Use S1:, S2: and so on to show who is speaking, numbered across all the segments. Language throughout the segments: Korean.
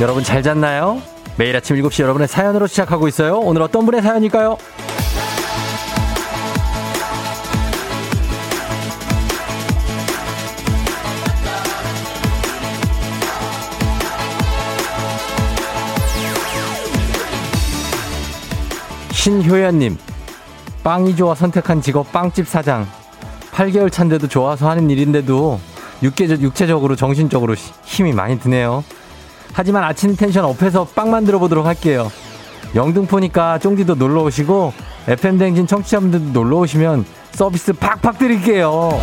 S1: 여러분 잘 잤나요? 매일 아침 7시 여러분의 사연으로 시작하고 있어요. 오늘 어떤 분의 사연일까요? 신효연님, 빵이 좋아 선택한 직업 빵집 사장. 8개월 차인데도 좋아서 하는 일인데도 육체적, 육체적으로 정신적으로 힘이 많이 드네요. 하지만 아침 텐션 업해서 빵 만들어 보도록 할게요. 영등포니까 쫑디도 놀러 오시고 FM 댕진 청취자분들도 놀러 오시면 서비스 팍팍 드릴게요.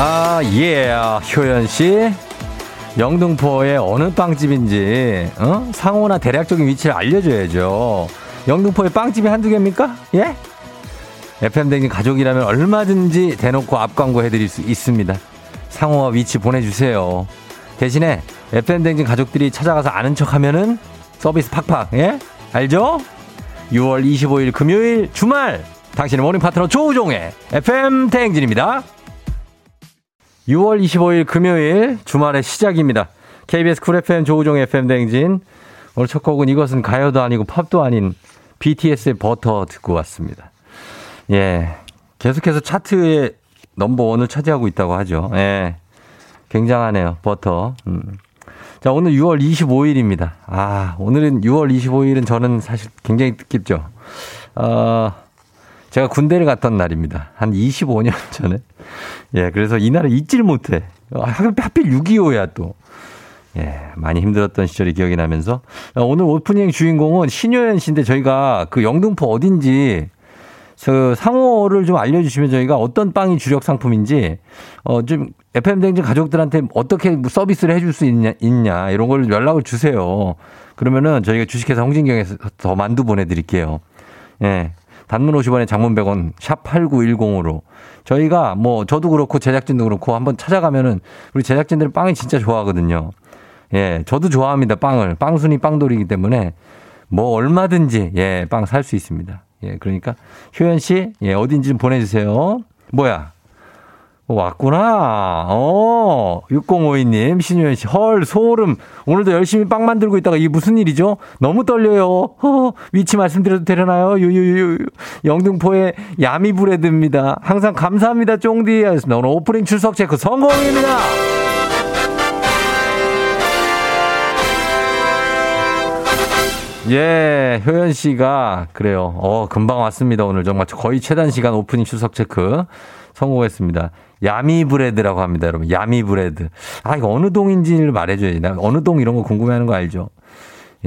S1: 아, 예, 효연 씨. 영등포의 어느 빵집인지, 어? 상호나 대략적인 위치를 알려줘야죠. 영등포에 빵집이 한두 개입니까? 예? FM댕진 가족이라면 얼마든지 대놓고 앞 광고 해드릴 수 있습니다. 상호와 위치 보내주세요. 대신에 FM댕진 가족들이 찾아가서 아는 척 하면은 서비스 팍팍, 예? 알죠? 6월 25일 금요일 주말! 당신의 morning 파트너 조우종의 FM댕진입니다. 6월 25일 금요일 주말의 시작입니다. KBS 쿨 FM 조우종 FM 댕진. 오늘 첫 곡은 이것은 가요도 아니고 팝도 아닌 BTS의 Butter 듣고 왔습니다. 예. 계속해서 차트의 number one을 차지하고 있다고 하죠. 예. 굉장하네요. 버터. 음. 자, 오늘 6월 25일입니다. 아, 오늘은 6월 25일은 저는 사실 굉장히 뜻깊죠. 어, 제가 군대를 갔던 날입니다. 한 25년 전에. 예, 그래서 이날을 잊질 못해. 아, 하필 6.25야 또. 예, 많이 힘들었던 시절이 기억이 나면서 오늘 오프닝 주인공은 신효연 씨인데 저희가 그 영등포 어딘지 그 상호를 좀 알려주시면 저희가 어떤 빵이 주력 상품인지 어 좀 FM 댕진 가족들한테 어떻게 뭐 서비스를 해줄 수 있냐, 있냐 이런 걸 연락을 주세요. 그러면은 저희가 주식회사 홍진경에서 더 만두 보내드릴게요. 예. 단문 50원에 장문 100원 샵 8910으로 저희가 뭐 저도 그렇고 제작진도 그렇고 한번 찾아가면은 우리 제작진들은 빵이 진짜 좋아하거든요. 예, 저도 좋아합니다. 빵을. 빵순이 빵돌이기 때문에 뭐 얼마든지 예, 빵 살 수 있습니다. 예, 그러니까 효연 씨, 예, 어딘지 좀 보내 주세요. 뭐야? 어, 왔구나. 어, 6052님, 신효연 씨, 헐, 소름. 오늘도 열심히 빵 만들고 있다가 이게 무슨 일이죠? 너무 떨려요. 허, 위치 말씀드려도 되려나요? 유유유. 영등포의 야미브레드입니다. 항상 감사합니다, 쫑디. 하셨습니다. 오늘 오프닝 출석 체크 성공입니다. 예, 효연 씨가 그래요. 어, 금방 왔습니다. 오늘 정말 거의 최단 시간 오프닝 출석 체크 성공했습니다. 야미 브레드라고 합니다, 여러분. 야미 브레드. 아, 이거 어느 동인지를 말해줘야지. 나 어느 동 이런 거 궁금해하는 거 알죠?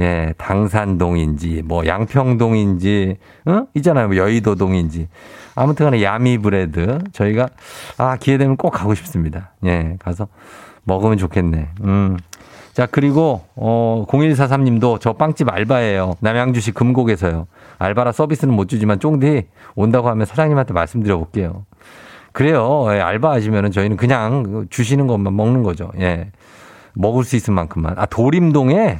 S1: 예, 당산동인지, 뭐, 양평동인지, 어? 있잖아요. 뭐 여의도동인지. 아무튼 간에 야미 브레드. 저희가, 아, 기회 되면 꼭 가고 싶습니다. 예, 가서 먹으면 좋겠네. 음. 자, 그리고, 어, 0143 님도 저 빵집 알바예요. 남양주시 금곡에서요. 알바라 서비스는 못 주지만 쫑디 온다고 하면 사장님한테 말씀드려 볼게요. 그래요. 예, 알바 하시면은 저희는 그냥 주시는 것만 먹는 거죠. 예. 먹을 수 있을 만큼만. 아, 도림동에?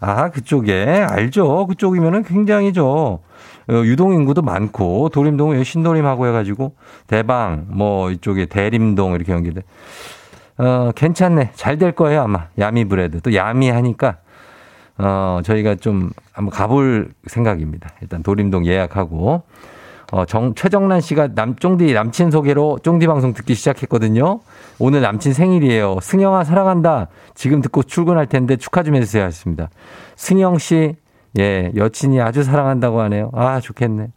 S1: 아, 그쪽에? 알죠. 그쪽이면은 굉장히 저, 어, 유동인구도 많고, 도림동에 신도림하고 해가지고, 대방, 뭐, 이쪽에 대림동 이렇게 연결돼. 어, 괜찮네. 잘 될 거예요, 아마. 야미 브레드. 또 야미 하니까, 어, 저희가 좀 한번 가볼 생각입니다. 일단 도림동 예약하고. 어, 정, 최정란 씨가 남, 쫑디 남친 소개로 쫑디 방송 듣기 시작했거든요. 오늘 남친 생일이에요. 승영아 사랑한다. 지금 듣고 출근할 텐데 축하 좀 해주세요. 하셨습니다. 승영 씨, 예, 여친이 아주 사랑한다고 하네요. 아, 좋겠네.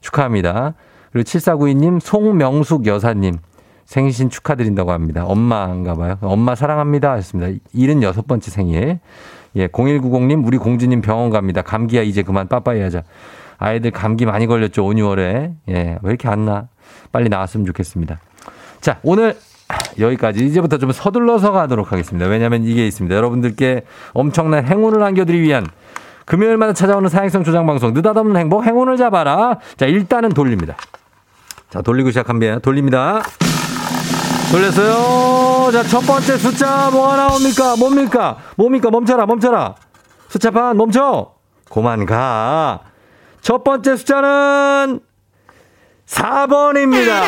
S1: 축하합니다. 그리고 7492님, 송명숙 여사님. 생신 축하드린다고 합니다. 엄마인가 봐요. 엄마 사랑합니다. 하셨습니다. 76번째 생일. 예, 0190님, 우리 공주님 병원 갑니다. 감기야, 이제 그만 빠빠이 하자. 아이들 감기 많이 걸렸죠, 5, 6월에. 예, 왜 이렇게 안 나? 빨리 나왔으면 좋겠습니다. 자, 오늘 여기까지. 이제부터 좀 서둘러서 가도록 하겠습니다. 왜냐하면 이게 있습니다. 여러분들께 엄청난 행운을 안겨드리기 위한 금요일마다 찾아오는 사행성 조장방송 느닷없는 행복 행운을 잡아라. 자, 일단은 돌립니다. 자, 돌리고 시작합니다. 돌립니다. 돌렸어요. 자, 첫 번째 숫자 뭐가 나옵니까? 뭡니까? 뭡니까? 멈춰라, 멈춰라. 숫자 반 멈춰. 고만 가. 첫 번째 숫자는 4번입니다.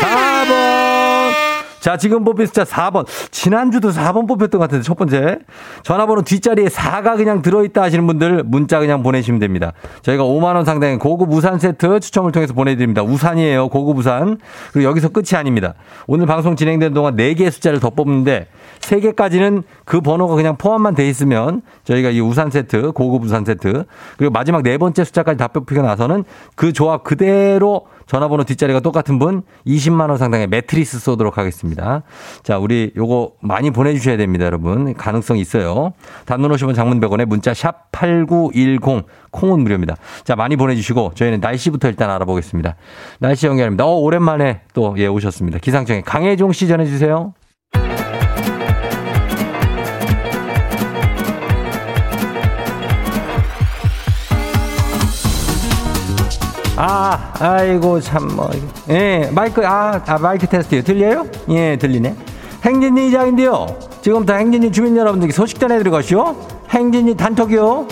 S1: 4번. 자, 지금 뽑힌 숫자 4번. 지난주도 4번 뽑혔던 것 같은데, 첫 번째. 전화번호 뒷자리에 4가 그냥 들어있다 하시는 분들 문자 그냥 보내시면 됩니다. 저희가 5만원 상당의 고급 우산 세트 추첨을 통해서 보내드립니다. 우산이에요. 고급 우산. 그리고 여기서 끝이 아닙니다. 오늘 방송 진행되는 동안 4개의 숫자를 더 뽑는데, 3개까지는 그 번호가 그냥 포함만 돼 있으면 저희가 이 우산 세트, 고급 우산 세트, 그리고 마지막 네 번째 숫자까지 다 뽑히고 나서는 그 조합 그대로 전화번호 뒷자리가 똑같은 분 20만 원 상당의 매트리스 쏘도록 하겠습니다. 자, 우리 요거 많이 보내 주셔야 됩니다, 여러분. 가능성 있어요. 단문 50원 장문 100원에 문자 샵 8910 콩은 무료입니다. 자, 많이 보내 주시고 저희는 날씨부터 일단 알아보겠습니다. 날씨 연결입니다. 어, 오랜만에 또 예, 오셨습니다. 기상청에 강혜종 씨 전해 주세요. 아, 아이고, 참, 뭐, 예, 마이크, 아, 아 마이크 테스트요. 들려요? 예, 들리네. 행진이 이장인데요. 지금부터 행진이 주민 여러분들께 소식 전해드리고 가시오. 행진이 단톡이요.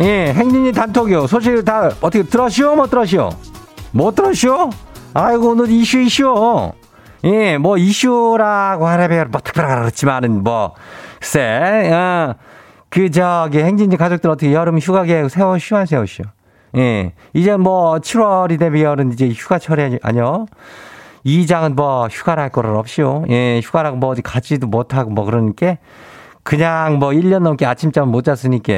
S1: 예, 행진이 단톡이요. 소식 다 어떻게 들었시오? 못 들었시오? 못 들었시오? 아이고, 오늘 이슈 이슈. 예, 뭐 이슈라고 하려면 뭐 특별하게 그렇지만은 뭐 글쎄, 어, 그 저기 행진지 가족들 어떻게 여름 휴가 계획 세워 쉬하세요, 쉬. 예, 이제 뭐 7월이 되면 이제 휴가철이 아니요. 이장은 뭐 휴가를 할 거는 없이요. 예, 휴가라고 뭐 어디 가지도 못하고 뭐 그러니까 그냥 뭐 1년 넘게 아침잠 못 잤으니까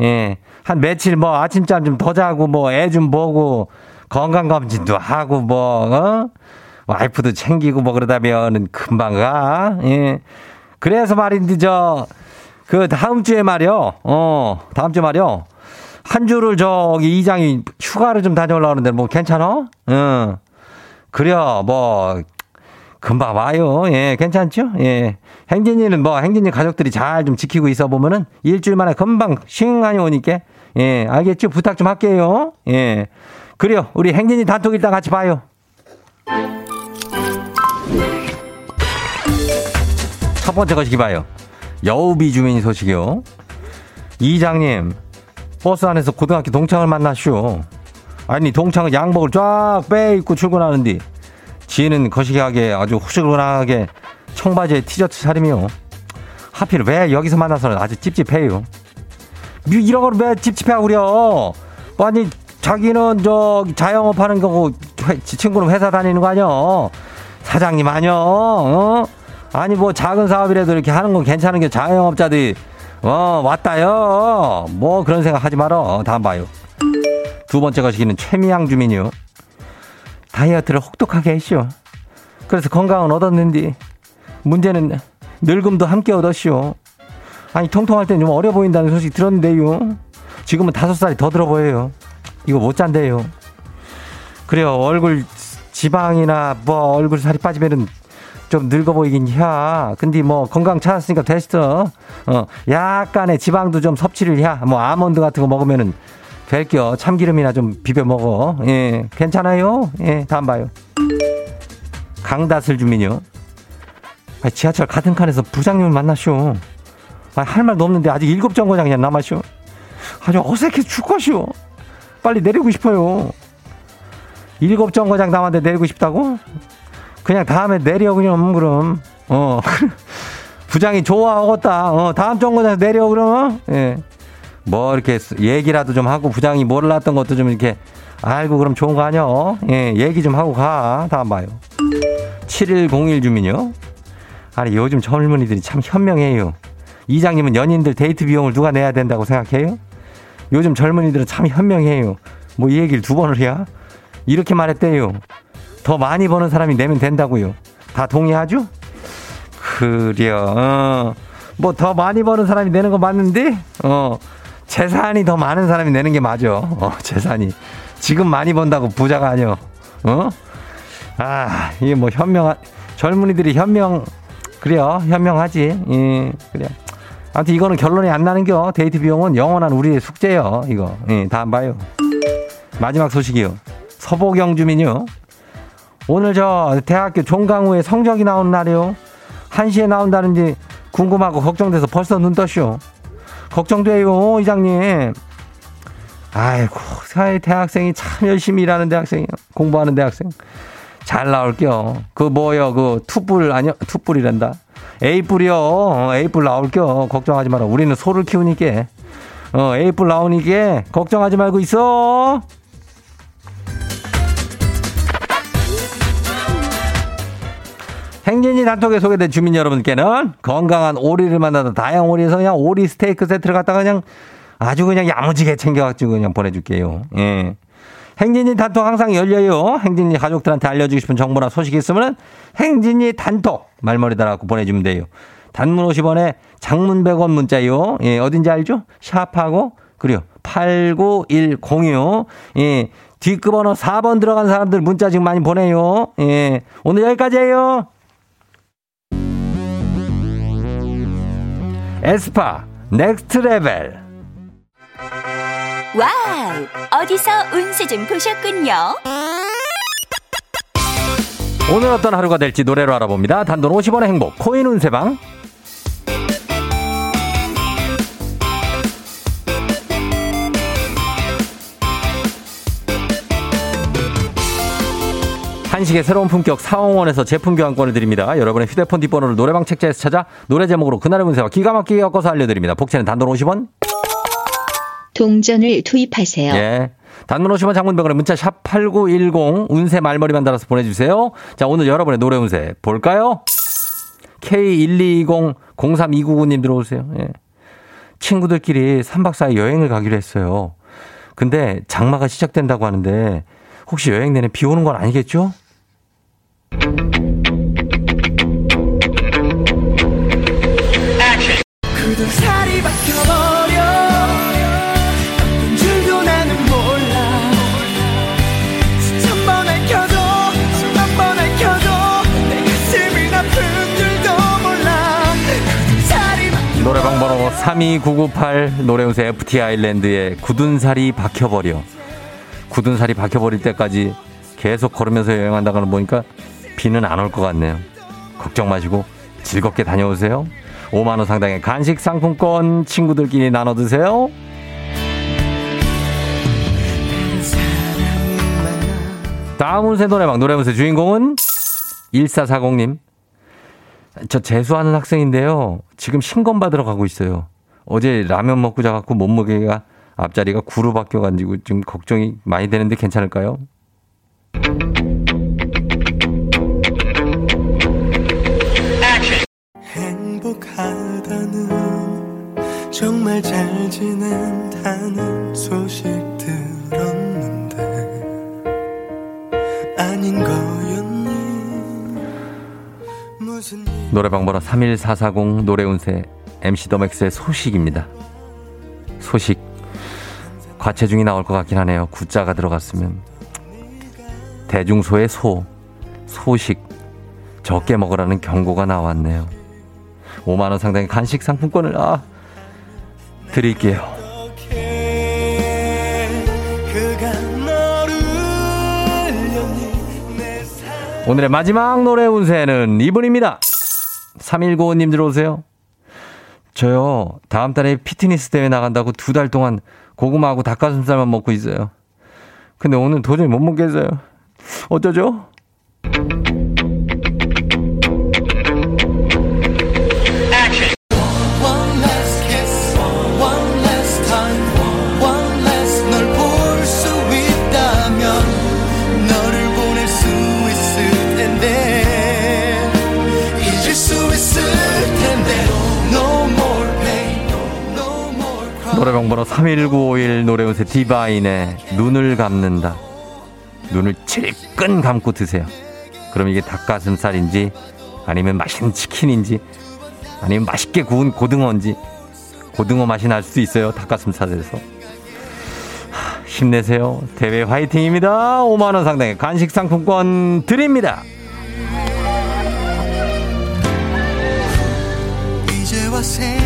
S1: 예, 한 며칠 뭐 아침잠 좀 더 자고 뭐 애 좀 보고 건강검진도 하고 뭐, 어? 와이프도 챙기고 뭐 그러다면은 금방 가. 예. 그래서 말인데 저 그 다음 주에 말이요. 어, 다음 주에 말이요. 한 주를 저기 이장이 휴가를 좀 다녀올라 그러는데 뭐 괜찮아? 응. 그래요. 뭐 금방 와요. 예, 괜찮죠? 예. 행진이는 뭐 행진이 가족들이 잘 좀 지키고 있어 보면은 일주일 만에 금방 싱하니 오니까 예, 알겠죠? 부탁 좀 할게요. 예. 그래요. 우리 행진이 단톡 일단 같이 봐요. 번째 것이 봐요. 여우비 주민 소식이요. 이장님, 버스 안에서 고등학교 동창을 만나시오. 아니, 동창은 양복을 쫙 빼입고 출근하는데, 지혜는 거시기하게 아주 후줄근하게 청바지에 티셔츠 차림이요. 하필 왜 여기서 만나서는 아주 찝찝해요. 이런 거를 왜 찝찝해 그려? 아니, 자기는 저 자영업 하는 거고, 친구는 회사 다니는 거 아니야? 사장님 아니야? 어? 아니 뭐 작은 사업이라도 이렇게 하는 건 괜찮은 게 자영업자들이 어 왔다요. 뭐 그런 생각 하지 말어. 다음 봐요. 두 번째 거시기는 최미양 주민이요. 다이어트를 혹독하게 했쇼. 그래서 건강은 얻었는데 문제는 늙음도 함께 얻었쇼. 아니 통통할 땐 좀 어려 보인다는 소식 들었는데요. 지금은 다섯 살이 더 들어 보여요. 이거 못 잔대요. 그래요. 얼굴 지방이나 뭐 얼굴 살이 빠지면은 좀 늙어 보이긴 해. 근데 뭐 건강 찾았으니까 됐어. 어, 약간의 지방도 좀 섭취를 해. 뭐 아몬드 같은 거 먹으면은 될겨. 참기름이나 좀 비벼 먹어. 예, 괜찮아요. 예, 다음 봐요. 강다슬 주민요. 아, 지하철 같은 칸에서 부장님을 만나쇼. 아, 할 말도 없는데 아직 일곱 정거장이나 남았쇼. 아주 어색해 죽겠쇼. 빨리 내리고 싶어요. 일곱 정거장 남았는데 내리고 싶다고? 그냥 다음에 내려 그냥 그럼. 어. 부장이 좋아하겠다. 어 다음 정거장 내려 그럼. 예. 뭐 이렇게 얘기라도 좀 하고 부장이 몰랐던 것도 좀 이렇게 알고 그럼 좋은 거 아니야? 어? 예 얘기 좀 하고 가. 다음 봐요. 7101 주민요. 아니 요즘 젊은이들이 참 현명해요. 이장님은 연인들 데이트 비용을 누가 내야 된다고 생각해요? 요즘 젊은이들은 참 현명해요. 뭐 이 얘기를 두 번을 해야? 이렇게 말했대요 더 많이 버는 사람이 내면 된다고요. 다 동의하죠? 그래요. 어. 뭐 더 많이 버는 사람이 내는 거 맞는데, 어, 재산이 더 많은 사람이 내는 게 맞아. 어, 재산이. 지금 많이 번다고 부자가 아니요. 어? 아, 이게 뭐 현명한, 젊은이들이 현명, 그래요. 현명하지. 예, 그래. 아무튼 이거는 결론이 안 나는겨. 데이트 비용은 영원한 우리의 숙제요. 이거. 예, 다음 봐요. 마지막 소식이요. 서보경 주민요. 오늘 저 대학교 종강후에 성적이 나오는 날이요. 1시에 나온다는지 궁금하고 걱정돼서 벌써 눈 떴쇼. 걱정돼요, 이장님. 아이고, 사회 대학생이 참 열심히 일하는 대학생이요. 공부하는 대학생. 잘 나올게요. 그 뭐요, 그 투뿔 아니요, 투뿔이란다. A뿔이요. 어, A뿔 나올게요. 걱정하지 마라. 우리는 소를 키우니까. 어, A뿔 나오니까 걱정하지 말고 있어. 행진이 단톡에 소개된 주민 여러분께는 건강한 오리를 만나다 다양한 오리에서 그냥 오리 스테이크 세트를 갖다가 그냥 아주 그냥 야무지게 챙겨가지고 그냥 보내줄게요. 예. 행진이 단톡 항상 열려요. 행진이 가족들한테 알려주고 싶은 정보나 소식이 있으면 행진이 단톡 말머리 달아갖고 보내주면 돼요. 단문 50원에 장문 100원 문자요. 예, 어딘지 알죠? 샵하고 그리고 89106. 예. 뒷급 번호 4번 들어간 사람들 문자 지금 많이 보내요. 예. 오늘 여기까지예요. 에스파 Next Level
S2: 와우! 어디서 운세 좀 보셨군요.
S1: 오늘 어떤 하루가 될지 노래로 알아봅니다. 단돈 50원의 행복 코인 운세방 한식의 새로운 품격 사옹원에서 제품 교환권을 드립니다. 여러분의 휴대폰 뒷번호를 노래방 책자에서 찾아 노래 제목으로 그날의 운세와 기가 막히게 엮어서 알려드립니다. 복채는 단돈 50원.
S3: 동전을 투입하세요.
S1: 예. 단문 50원 장문병원에 문자 샵8910 운세 말머리만 달아서 보내주세요. 자, 오늘 여러분의 노래 운세 볼까요? K1220-0329님 들어오세요. 예. 친구들끼리 3박 4일 여행을 가기로 했어요. 근데 장마가 시작된다고 하는데 혹시 여행 내내 비 오는 건 아니겠죠? 노래방 번호 32998 노래운세 FT 아일랜드에 굳은 살이 박혀버려. 굳은 살이 박혀버릴 때까지 계속 걸으면서 여행한다는 걸 보니까 비는 안 올 것 같네요. 걱정 마시고 즐겁게 다녀오세요. 5만원 상당의 간식 상품권 친구들끼리 나눠 드세요. 다음 운세 노래방 노래 운세 주인공은 1440님. 저 재수하는 학생인데요. 지금 신검 받으러 가고 있어요. 어제 라면 먹고 자갖고 몸무게가 앞자리가 9로 바뀌어가지고 지금 걱정이 많이 되는데 괜찮을까요?
S4: 정말 잘 지낸다는 소식 들었는데 아닌 거였니 무슨 일
S1: 노래방 번호 31440 노래운세 MC 더맥스의 소식입니다. 소식. 과체중이 나올 것 같긴 하네요. 구자가 들어갔으면. 대중소의 소. 소식. 적게 먹으라는 경고가 나왔네요. 5만 원 상당의 간식 상품권을, 아, 드릴게요. 오늘의 마지막 노래 운세는 이분입니다. 3195님 들어오세요. 저요, 다음 달에 피트니스 대회 나간다고 두 달 동안 고구마하고 닭가슴살만 먹고 있어요. 근데 오늘 도저히 못 먹겠어요. 어쩌죠? 노래방 번호 31951 노래운세 디바인의 눈을 감는다. 눈을 질끈 감고 드세요. 그럼 이게 닭가슴살인지 아니면 맛있는 치킨인지 아니면 맛있게 구운 고등어인지 고등어 맛이 날 수도 있어요. 닭가슴살에서. 하, 힘내세요. 대회 화이팅입니다. 5만원 상당의 간식 상품권 드립니다.
S4: 이제와 생각해보면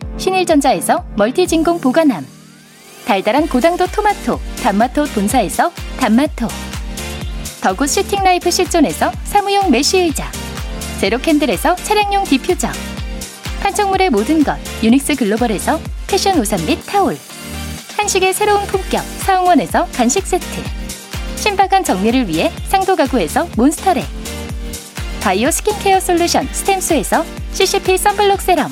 S3: 신일전자에서 멀티진공 보관함. 달달한 고당도 토마토 단마토 본사에서 단마토. The good sitting life 실존에서 사무용 mesh 의자. 제로캔들에서 차량용 디퓨저. 판촉물의 모든 것 유닉스 글로벌에서 패션 우산 및 타올. 한식의 새로운 품격 사옹원에서 간식 세트 신박한 정리를 위해 상도 가구에서 몬스터랩 바이오 스킨케어 솔루션 스템수에서 CCP sunblock serum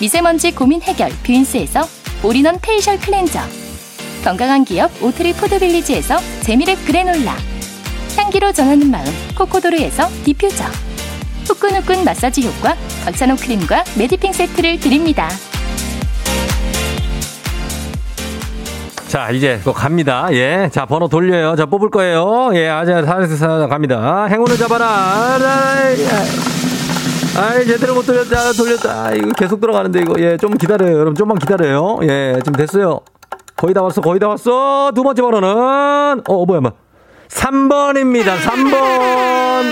S3: 미세먼지 고민 해결 뷰인스에서 all-in-one facial cleanser 건강한 기업 오트리 푸드빌리지에서 재미랩 그래놀라 향기로 전하는 마음 코코도르에서 디퓨저 후끈후끈 마사지 효과 박찬호 크림과 메디핑 세트를 드립니다.
S1: 자, 이제 또 갑니다. 예. 자, 번호 돌려요. 자, 뽑을 거예요. 예, 아자, 사사 갑니다. 행운을 잡아라. 아이, 제대로 못 돌렸다. 돌렸다. 이거 계속 들어가는데, 이거. 예, 좀 기다려요. 여러분, 좀만 기다려요. 예, 지금 됐어요. 거의 다 왔어, 거의 다 왔어. 두 번째 번호는, 어, 뭐야, 뭐. 3번입니다. 3번.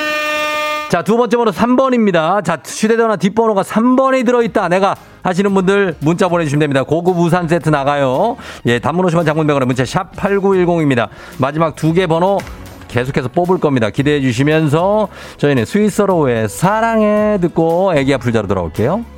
S1: 자, 두 번째 번호 3번입니다. 자, 휴대전화 뒷번호가 3번이 들어있다. 내가 하시는 분들 문자 보내주시면 됩니다. 고급 우산 세트 나가요. 예, 단문 오시면 장문백원의 문자 샵 8910입니다. 마지막 두 개 번호 계속해서 뽑을 겁니다. 기대해 주시면서 저희는 스위스로의 사랑해 듣고 애기 아플 자로 돌아올게요.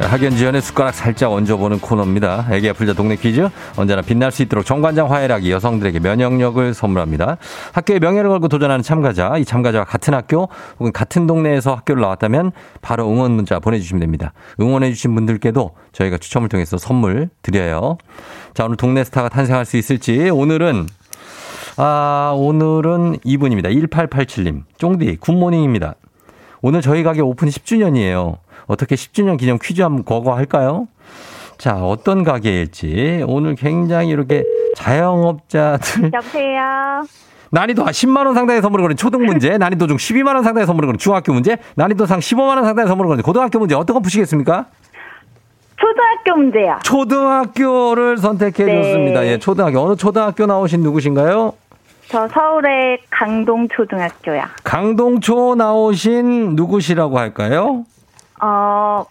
S1: 학연 지원의 숟가락 살짝 얹어보는 코너입니다. 애기야 풀자 동네 퀴즈. 언제나 빛날 수 있도록 정관장 화해락이 여성들에게 면역력을 선물합니다. 학교의 명예를 걸고 도전하는 참가자, 이 참가자와 같은 학교 혹은 같은 동네에서 학교를 나왔다면 바로 응원 문자 보내주시면 됩니다. 응원해주신 분들께도 저희가 추첨을 통해서 선물 드려요. 자, 오늘 동네 스타가 탄생할 수 있을지 오늘은 아, 오늘은 이분입니다. 1887님. 쫑디, good morning입니다. 오늘 저희 가게 오픈 10주년이에요. 어떻게 10주년 기념 퀴즈 한번 go go 할까요? 자, 어떤 가게일지 오늘 굉장히 이렇게 자영업자들
S5: 여보세요.
S1: 난이도 10만 원 상당의 선물을 거는 초등 문제, 난이도 중 12만 원 상당의 선물을 거는 중학교 문제, 난이도 상 15만 원 상당의 선물을 거는 고등학교 문제 어떤 거 푸시겠습니까?
S5: 초등학교 문제요.
S1: 초등학교를 선택해
S5: 네.
S1: 줬습니다. 예, 초등학교. 어느 초등학교 나오신 누구신가요?
S5: 저 서울의 강동 초등학교야.
S1: 강동초 나오신 누구시라고 할까요?
S5: 어,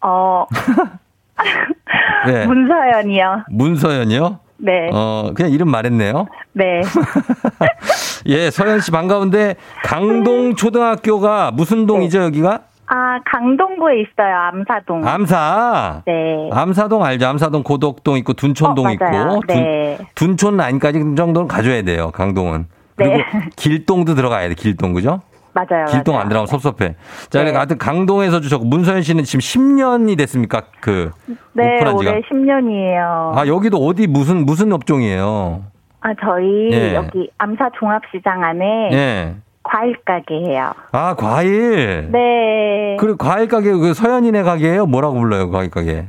S5: 어,
S1: 네.
S5: 문서연이요.
S1: 문서연이요?
S5: 네,
S1: 어, 그냥 이름 말했네요.
S5: 네.
S1: 예, 서연 씨 반가운데 강동 초등학교가 무슨 동이죠, 여기가?
S5: 아, 강동구에 있어요, 암사동.
S1: 암사.
S5: 네.
S1: 암사동 알죠? 암사동 고덕동 있고 둔촌동
S5: 어.
S1: 있고
S5: 네.
S1: 둔, 촌 라인까지 정도는 가져야 돼요. 강동은. 그리고
S5: 네.
S1: 길동도 들어가야 돼. 길동 그죠?
S5: 맞아요.
S1: 길동
S5: 맞아요.
S1: 안 들어가면 섭섭해. 자,
S5: 네.
S1: 그러니까 하여튼 강동에서 주셨고 문서연 씨는 지금 10년이 됐습니까? 그
S5: 네,
S1: 오픈한 지가.
S5: 올해 10년이에요.
S1: 아, 여기도 어디 무슨 무슨 업종이에요?
S5: 아, 저희
S1: 예.
S5: 여기 암사 종합시장 안에
S1: 예.
S5: 과일 가게예요.
S1: 아, 과일.
S5: 네.
S1: 그리고 과일 가게 그 서연이네 가게예요? 뭐라고 불러요? 과일 가게.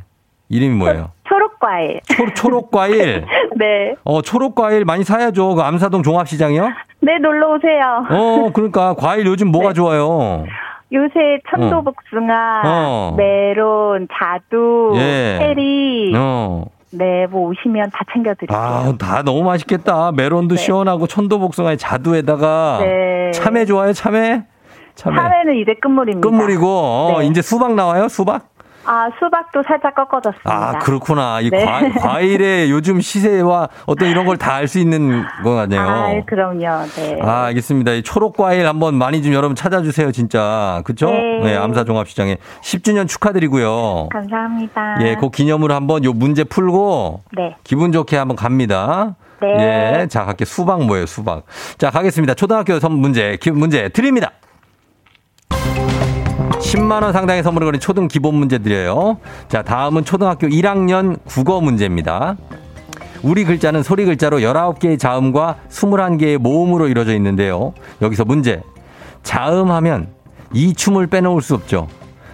S1: 이름이 뭐예요?
S5: 초록 과일.
S1: 초, 초록 과일.
S5: 네.
S1: 어, 초록 과일 많이 사야죠. 그 암사동 종합시장이요?
S5: 네, 놀러 오세요.
S1: 어, 그러니까 과일 요즘 뭐가
S5: 네.
S1: 좋아요?
S5: 요새 천도복숭아,
S1: 어.
S5: 메론, 자두,
S1: 예.
S5: 체리,
S1: 어.
S5: 네, 뭐 오시면 다 챙겨드릴게요.
S1: 아, 다 너무 맛있겠다. 메론도
S5: 네.
S1: 시원하고 천도복숭아에 자두에다가
S5: 네.
S1: 참외 좋아요? 참외? 참외.
S5: 참외는 이제 끝물입니다.
S1: 끝물이고 어,
S5: 네.
S1: 이제 수박 나와요? 수박?
S5: 아, 수박도 살짝 꺾어졌습니다.
S1: 아, 그렇구나. 이
S5: 네.
S1: 과, 과일의 요즘 시세와 어떤 이런 걸 다 알 수 있는 거 같네요.
S5: 아, 그럼요. 네.
S1: 아, 알겠습니다. 이 초록 과일 한번 많이 좀 여러분 찾아주세요, 진짜. 그쵸?
S5: 네.
S1: 암사종합시장에 10주년 축하드리고요.
S5: 감사합니다.
S1: 예, 그 기념으로 한번 요 문제 풀고
S5: 네.
S1: 기분 좋게 한번 갑니다.
S5: 네.
S1: 예, 자, 갈게 수박 뭐예요, 수박. 자, 가겠습니다. 초등학교 선 문제, 기, 문제 드립니다. 10만원 상당의 선물을 거린 초등 기본 문제 드려요. 자, 다음은 초등학교 1학년 국어 문제입니다. 우리 글자는 소리 글자로 19개의 자음과 21개의 모음으로 이루어져 있는데요. 여기서 문제. 자음하면 이 춤을 빼놓을 수 없죠.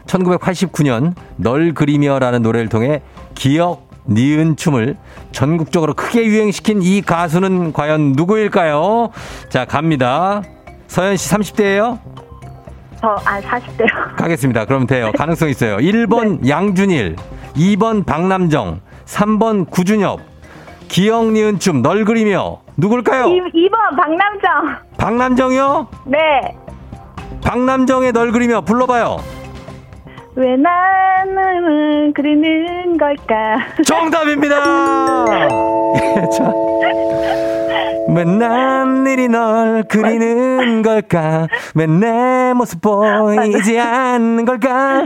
S1: 1989년 널 그리며라는 노래를 통해 기억, 니은 춤을 전국적으로 크게 유행시킨 이 가수는 과연 누구일까요? 자, 갑니다. 서현 씨 30대예요?
S5: 저, 아, 40대요.
S1: 가겠습니다. 그럼 돼요. 가능성 있어요. 1번 양준일, 2번 박남정, 3번 구준엽. 기억 니은 춤 널 그리며 누굴까요?
S5: 2 번 박남정.
S1: 박남정이요?
S5: 네.
S1: 박남정의 널 그리며 불러봐요.
S5: 왜 나는 그리는 걸까?
S1: 정답입니다. 예, 자. 왜난 일이 널 그리는 걸까? 왜 내 모습 보이지 않는 걸까?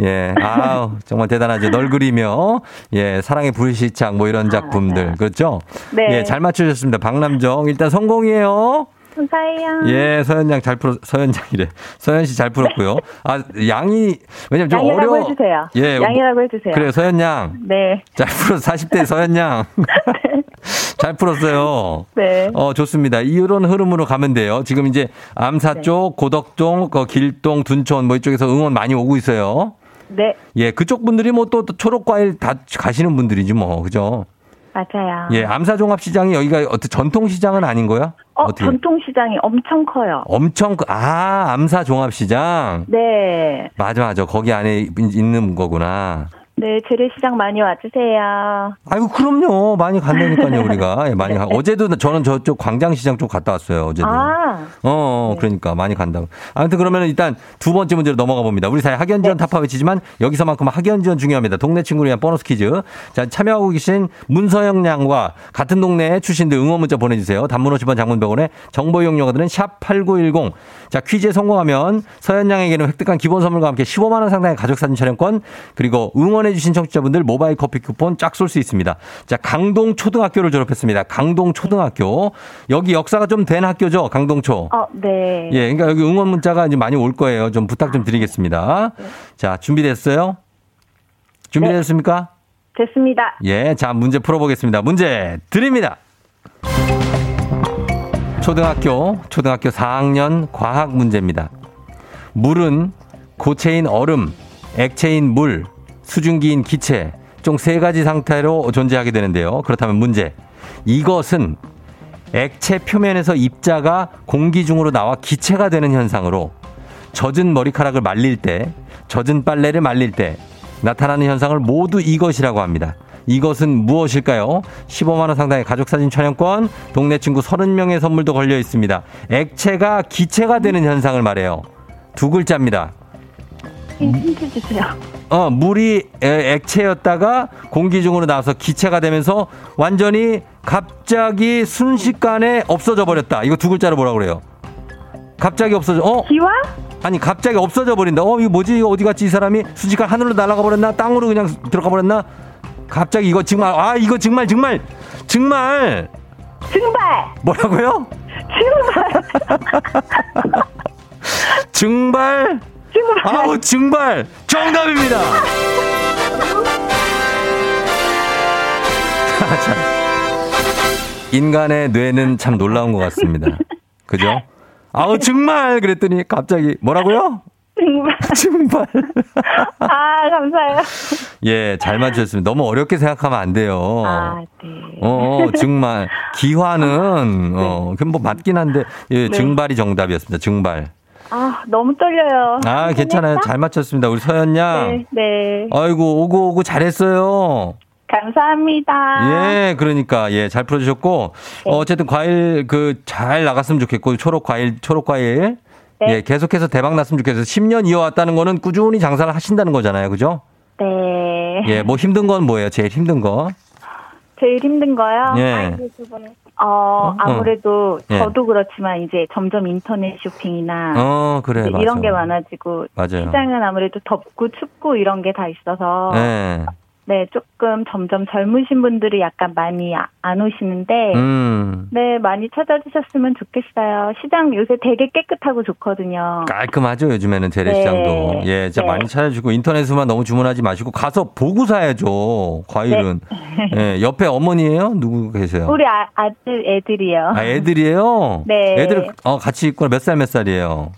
S1: 예, 아우, 정말 대단하죠. 널 그리며, 예, 사랑의 불시착, 뭐 이런 작품들. 그렇죠?
S5: 네.
S1: 예, 잘 맞추셨습니다. 박남정. 일단 성공이에요.
S5: 감사해요.
S1: 예, 서현 양잘 풀었, 서현 양이래. 서현 씨 잘 풀었고요. 아, 양이, 왜냐면 좀
S5: 양이라고
S1: 어려워.
S5: 해주세요.
S1: 예,
S5: 양이라고 해주세요.
S1: 그래요, 서현 양.
S5: 네.
S1: 잘 풀었어. 40대 서현 양. 잘 풀었어요.
S5: 네.
S1: 어, 좋습니다. 이런 흐름으로 가면 돼요. 지금 이제 암사
S5: 네.
S1: 쪽, 고덕동, 그 길동, 둔촌 뭐 이쪽에서 응원 많이 오고 있어요.
S5: 네.
S1: 예, 그쪽 분들이 뭐 또 초록과일 다 가시는 분들이지 뭐. 그죠?
S5: 맞아요.
S1: 예, 암사종합시장이 여기가 어떤 전통시장은 아닌 거야?
S5: 어,
S1: 어떻게?
S5: 전통시장이 엄청 커요.
S1: 엄청, 크- 아, 암사종합시장.
S5: 네.
S1: 맞아, 맞아. 거기 안에 있- 있는 거구나.
S5: 네, 재래시장 많이 와주세요.
S1: 아이고, 그럼요. 많이 간다니까요, 우리가. 예, 많이 가. 어제도 저는 저쪽 광장시장 쪽 갔다 왔어요, 어제도.
S5: 아,
S1: 어, 그러니까 많이 간다고. 아무튼 그러면 일단 두 번째 문제로 넘어가 봅니다. 우리 사회 학연 지원 타파 외치지만 여기서만큼 학연 지원 중요합니다. 동네 친구를 위한 보너스 퀴즈. 자, 참여하고 계신 문서영 양과 같은 동네 출신들 응원 문자 보내주세요. 단문 50원 장문 100원에 정보 이용료가들은 샵8910. 자, 퀴즈에 성공하면 서현 양에게는 획득한 기본 선물과 함께 15만원 상당의 가족사진 촬영권 그리고 응원 해주신 청취자분들 모바일 커피 쿠폰 쫙 쏠 수 있습니다. 자, 강동 초등학교를 졸업했습니다. 강동 초등학교. 여기 역사가 좀 된 학교죠, 강동초.
S5: 어, 네.
S1: 예, 그러니까 여기 응원 문자가 이제 많이 올 거예요. 좀 부탁 좀 드리겠습니다. 자, 준비됐어요? 준비됐습니까?
S5: 됐습니다.
S1: 예, 자, 문제 풀어보겠습니다. 문제 드립니다. 초등학교, 초등학교 4학년 과학 문제입니다. 물은 고체인 얼음, 액체인 물, 수증기인 기체, 총 세 가지 상태로 존재하게 되는데요. 그렇다면 문제. 이것은 액체 표면에서 입자가 공기 중으로 나와 기체가 되는 현상으로 젖은 머리카락을 말릴 때, 젖은 빨래를 말릴 때, 나타나는 현상을 모두 이것이라고 합니다. 이것은 무엇일까요? 15만원 상당의 가족사진 촬영권, 동네 친구 30명의 선물도 걸려 있습니다. 액체가 기체가 되는 현상을 말해요. 두 글자입니다.
S5: 힌트 주세요.
S1: 어, 물이 에, 액체였다가 공기 중으로 나와서 기체가 되면서 완전히 갑자기 순식간에 없어져 버렸다. 이거 두 글자로 뭐라 그래요? 갑자기 없어져, 어?
S5: 기와?
S1: 아니, 갑자기 없어져 버린다. 어, 이거 뭐지? 이거 어디 갔지? 이 사람이 순식간 하늘로 날아가 버렸나? 땅으로 그냥 들어가 버렸나? 갑자기 이거 정말, 아, 이거 정말, 정말, 정말,
S5: 증발!
S1: 뭐라고요? 증발?
S5: 증발!
S1: 아우, 증발! 정답입니다! 참. 인간의 뇌는 참 놀라운 것 같습니다. 그죠? 아우, 정말! 그랬더니 갑자기, 뭐라고요?
S5: 증발.
S1: 증발.
S5: 아, 감사해요.
S1: 예, 잘 맞추셨습니다. 너무 어렵게 생각하면 안 돼요.
S5: 아, 네.
S1: 어, 어, 정말. 기화는, 어, 그뭐 맞긴 한데, 예,
S5: 네.
S1: 증발이 정답이었습니다. 증발.
S5: 아, 너무 떨려요.
S1: 아, 괜찮아요. 잘 맞췄습니다. 우리 서연 양.
S5: 네, 네.
S1: 아이고, 오고 오고 잘했어요.
S5: 감사합니다.
S1: 예, 그러니까, 예, 잘 풀어 주셨고,
S5: 네.
S1: 어, 어쨌든 과일, 그, 잘 나갔으면 좋겠고, 초록 과일, 초록 과일.
S5: 네.
S1: 예, 계속해서 대박 났으면 좋겠어요. 10년 이어왔다는 거는 꾸준히 장사를 하신다는 거잖아요. 그죠?
S5: 네.
S1: 예, 뭐 힘든 건 뭐예요? 제일 힘든 거?
S5: 제일 힘든 거요?
S1: 예.
S5: 어, 아무래도
S1: 예.
S5: 저도 그렇지만 이제 점점 인터넷 쇼핑이나
S1: 어, 그래,
S5: 이제
S1: 맞아.
S5: 이런 게 많아지고
S1: 맞아요.
S5: 시장은 아무래도 덥고 춥고 이런 게 다 있어서
S1: 예.
S5: 네, 조금 점점 젊으신 분들이 약간 많이 아- 안 오시는데
S1: 음.
S5: 네, 많이 찾아주셨으면 좋겠어요. 시장 요새 되게 깨끗하고 좋거든요.
S1: 깔끔하죠 요즘에는 재래시장도
S5: 네.
S1: 예 진짜
S5: 네.
S1: 많이 찾아주고 인터넷으로만 너무 주문하지 마시고 가서 보고 사야죠 과일은 예 옆에 어머니예요 누구 계세요
S5: 우리 아, 아들 애들이요.
S1: 아 애들이에요
S5: 네.
S1: 애들 어 같이 있구나 몇 살 몇 살이에요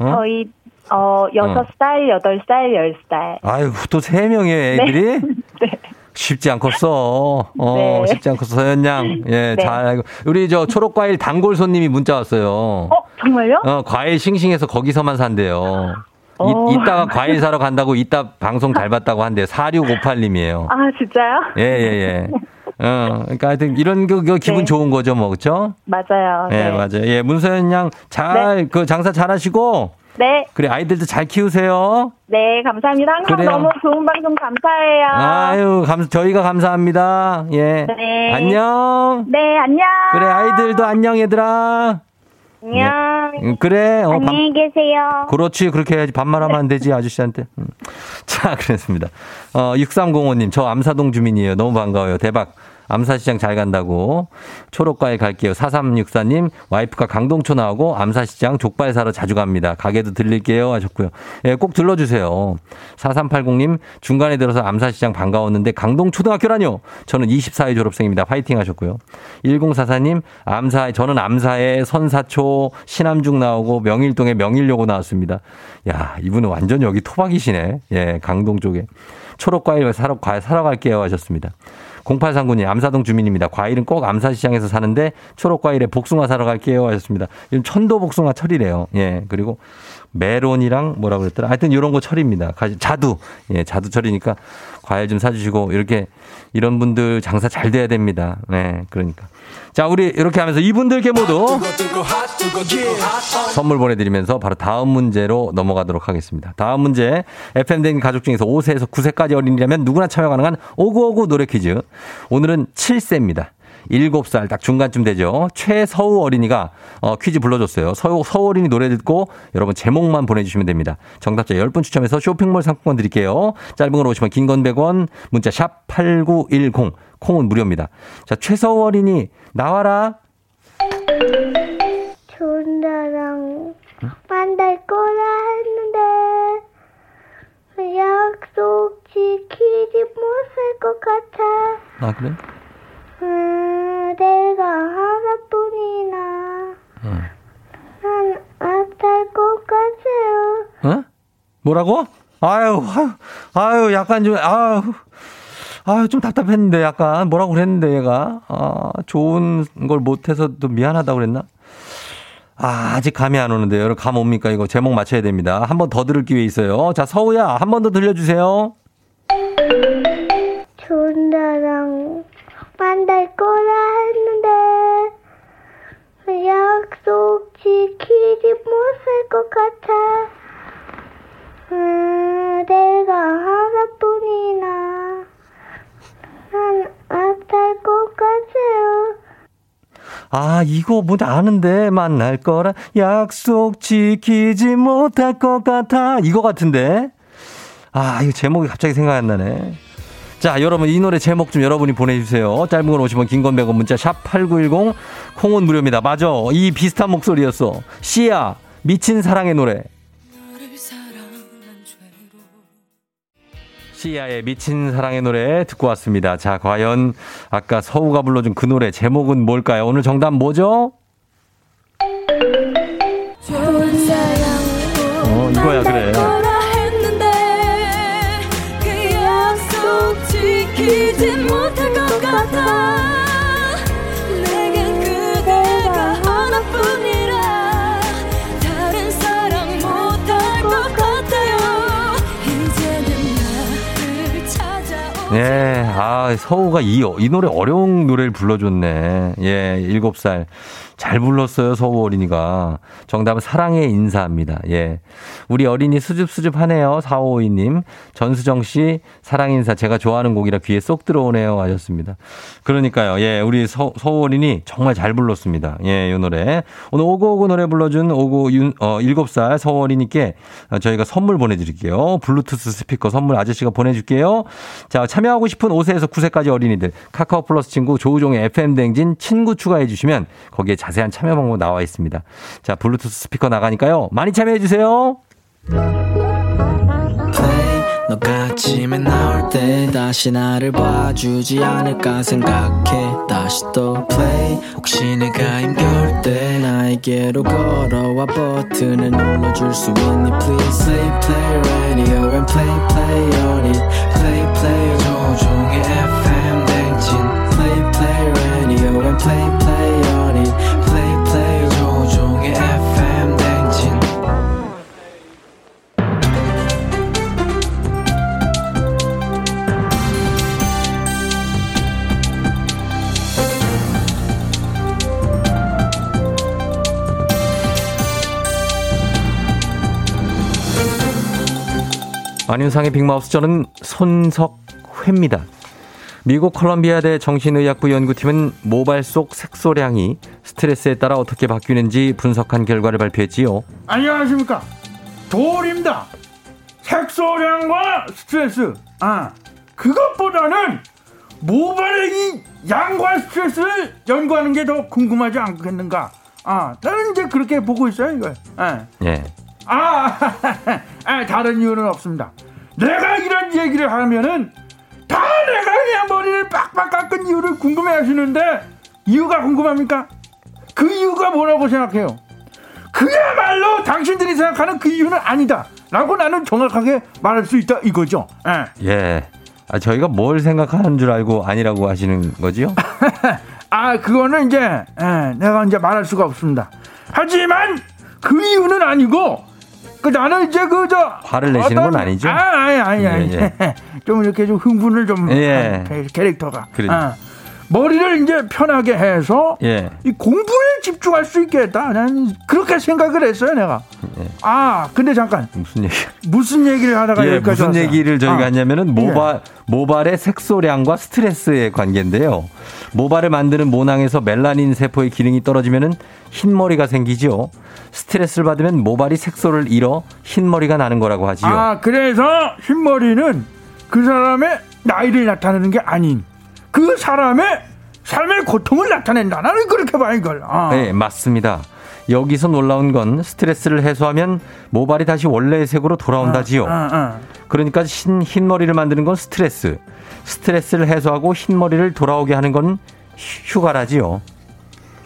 S1: 어?
S5: 저희 어 여섯 살, 여덟 살, 열 살.
S1: 아유 또세 명이에요 애들이
S5: 네.
S1: 쉽지 않겠어 어
S5: 네.
S1: 쉽지 않겠어 서연양 예잘
S5: 네.
S1: 알고 우리 저 초록 과일 단골 손님이 문자 왔어요
S5: 어 정말요?
S1: 어, 과일 싱싱해서 거기서만 산대요.
S5: 어.
S1: 이, 이따가 과일 사러 간다고 이따 방송 잘 봤다고 한대. 4658님이에요.
S5: 아 진짜요?
S1: 예, 예, 예. 어, 그러니까 하여튼 이런 거, 거 기분
S5: 네.
S1: 좋은 거죠, 뭐, 그쵸?
S5: 맞아요.
S1: 예,
S5: 네.
S1: 맞아요. 예, 문서연 양 잘, 그 장사 잘 하시고,
S5: 네,
S1: 그래, 아이들도 잘 키우세요.
S5: 네, 감사합니다. 항상
S1: 그래요.
S5: 너무 좋은 방송 감사해요.
S1: 아유, 감, 저희가 감사합니다. 예.
S5: 네.
S1: 안녕.
S5: 네, 안녕.
S1: 그래, 아이들도 안녕, 얘들아.
S5: 안녕.
S1: 음, 그래, 어, 밥,
S5: 안녕히 계세요.
S1: 그렇지. 그렇게 해야지. 반말하면 안 되지, 아저씨한테. 음. 자, 그랬습니다. 어, 6305님, 저 암사동 주민이에요. 너무 반가워요. 대박. 암사시장 잘 간다고. 초록과일 갈게요. 4364님, 와이프가 강동초 나오고 암사시장 족발 사러 자주 갑니다. 가게도 들릴게요. 하셨고요. 예, 꼭 들러주세요. 4380님, 중간에 들어서 암사시장 반가웠는데 강동초등학교라뇨. 저는 24회 졸업생입니다. 화이팅 하셨고요. 1044님, 암사, 저는 암사에 선사초, 신암중 나오고 명일동에 명일요고 나왔습니다. 야, 이분은 완전 여기 토박이시네. 예, 강동 쪽에. 초록과일 사러, 사러 갈게요 하셨습니다. 0839님, 암사동 주민입니다. 과일은 꼭 암사시장에서 사는데 초록과일에 복숭아 사러 갈게요 하셨습니다. 지금 천도 복숭아 철이래요. 예, 그리고 메론이랑 뭐라 그랬더라. 하여튼 이런 거 철입니다. 가- 자두. 예, 자두 철이니까 과일 좀 사주시고 이렇게 이런 분들 장사 잘 돼야 됩니다. 네, 그러니까. 자, 우리 이렇게 하면서 이분들께 모두 선물 보내드리면서 바로 다음 문제로 넘어가도록 하겠습니다. 다음 문제 FM댕 가족 중에서 5세에서 9세까지 어린이라면 누구나 참여 가능한 오구오구 노래 퀴즈. 오늘은 7세입니다. 7살 딱 중간쯤 되죠. 최서우 어린이가 어, 퀴즈 불러줬어요. 서우, 서우 어린이 노래 듣고 여러분 제목만 보내주시면 됩니다. 정답자 10분 추첨해서 쇼핑몰 상품권 드릴게요. 짧은 걸 오시면 긴 건 100원, 문자 샵 8910, 콩은 무료입니다. 자, 최서우 어린이 나와라.
S6: 좋은 나랑 만날 거라 했는데 약속 지키지 못할 것 같아.
S1: 아, 그래? 뭐라고? 아유, 아유, 아유, 약간 좀, 아유, 아유, 좀 답답했는데, 약간, 뭐라고 그랬는데, 얘가. 아, 좋은 걸 못해서 또 미안하다고 그랬나? 아, 아직 감이 안 오는데요. 여러분, 감 옵니까? 이거 제목 맞춰야 됩니다. 한 번 더 들을 기회 있어요. 자, 서우야, 한 번 더 들려주세요.
S6: 좋은 나랑 만날 거라 했는데 약속 지키지 못할 것 같아. 음, 내가 하나뿐이나 난 아플 것 같아요.
S1: 아, 이거 뭐 아는데 만날 거라 약속 지키지 못할 것 같아. 이거 같은데. 아, 이거 제목이 갑자기 생각이 안 나네. 자, 여러분 이 노래 제목 좀 여러분이 보내주세요. 짧은 건 50원, 긴 건 100원 문자 샵 8910 콩은 무료입니다. 맞아. 이 비슷한 목소리였어. 씨야 미친 사랑의 노래. 시아의 미친 사랑의 노래 듣고 왔습니다. 자, 과연 아까 서우가 불러준 그 노래 제목은 뭘까요? 오늘 정답 뭐죠? 어, 이거야, 그래.
S6: 했는데 그 약속 지키지 못할
S1: 예, 아, 서우가 이, 이 노래 어려운 노래를 불러줬네. 예, 일곱 살. 잘 불렀어요, 서우 어린이가. 정답은 사랑의 인사입니다. 예. 우리 어린이 수줍수줍 하네요, 4552님. 전수정 씨, 사랑 인사. 제가 좋아하는 곡이라 귀에 쏙 들어오네요. 하셨습니다. 그러니까요, 예, 우리 서, 서우 어린이 정말 잘 불렀습니다. 예, 이 노래. 오늘 오고오고 노래 불러준 오고 윤, 어, 7살 서우 어린이께 저희가 선물 보내드릴게요. 블루투스 스피커 선물 아저씨가 보내줄게요. 자, 참여하고 싶은 5세에서 9세까지 어린이들 카카오 플러스 친구 조우종의 FM대행진 친구 추가해주시면 거기에 자세한 참여 방법 나와 있습니다. 자, 블루투스 스피커 나가니까요. 많이 참여해 주세요.
S7: play 너가 아침에 나올 때 다시 나를 봐주지 않을까 생각해 다시 또 play 혹시 내가 힘겨울 때 나에게로 걸어와 버튼을 눌러줄 수 있니 please play play radio and play play on it play play 조종의 FM 댕진 play play radio and play play
S1: 안윤상의 빅마우스 저는 손석회입니다. 미국 컬럼비아대 정신의학부 연구팀은 모발 속 색소량이 스트레스에 따라 어떻게 바뀌는지 분석한 결과를 발표했지요.
S8: 안녕하십니까 도울입니다 색소량과 스트레스 아 그것보다는 모발의 이 양과 스트레스를 연구하는 게 더 궁금하지 않겠는가 아 나는 이제 그렇게 보고 있어요 이걸 아,
S1: 예.
S8: 아, 아 다른 이유는 없습니다 내가 이런 얘기를 하면은 다 내가 그냥 머리를 빡빡 깎은 이유를 궁금해 하시는데 이유가 궁금합니까 그 이유가 뭐라고 생각해요 그야말로 당신들이 생각하는 그 이유는 아니다. 라고 나는 정확하게 말할 수 있다 이거죠. 예.
S1: 예. 아, 저희가 뭘 생각하는 줄 알고 아니라고 하시는 거지요?
S8: 아 그거는 이제 예, 내가 이제 말할 수가 없습니다. 하지만 그 이유는 아니고 그 나는 이제 그저
S1: 화를 내시는 건 아니죠?
S8: 아, 아니 아니 아니.
S1: 예,
S8: 좀 이렇게 좀 흥분을 좀
S1: 예.
S8: 한 캐릭터가.
S1: 그래.
S8: 아, 머리를 이제 편하게 해서
S1: 예.
S8: 이 공부에 집중할 수 있겠다. 난 그렇게 생각을 했어요, 내가.
S1: 예.
S8: 아, 근데 잠깐
S1: 무슨 얘기?
S8: 무슨 얘기를 하다가
S1: 예,
S8: 여기까지
S1: 무슨
S8: 왔어요?
S1: 얘기를 저희가
S8: 아,
S1: 했냐면은 모발 모발의 색소량과 스트레스의 관계인데요. 모발을 만드는 모낭에서 멜라닌 세포의 기능이 떨어지면은 흰 머리가 생기지요. 스트레스를 받으면 모발이 색소를 잃어 흰 머리가 나는 거라고 하지요.
S8: 아, 그래서 흰 머리는 그 사람의 나이를 나타내는 게 아닌 그 사람의 삶의 고통을 나타낸다. 나는 그렇게 봐 이걸. 아.
S1: 네, 맞습니다. 여기서 놀라운 건 스트레스를 해소하면 모발이 다시 원래의 색으로 돌아온다지요.
S8: 아, 아.
S1: 그러니까 흰, 흰머리를 만드는 건 스트레스. 스트레스를 해소하고 흰머리를 돌아오게 하는 건 휴가라지요.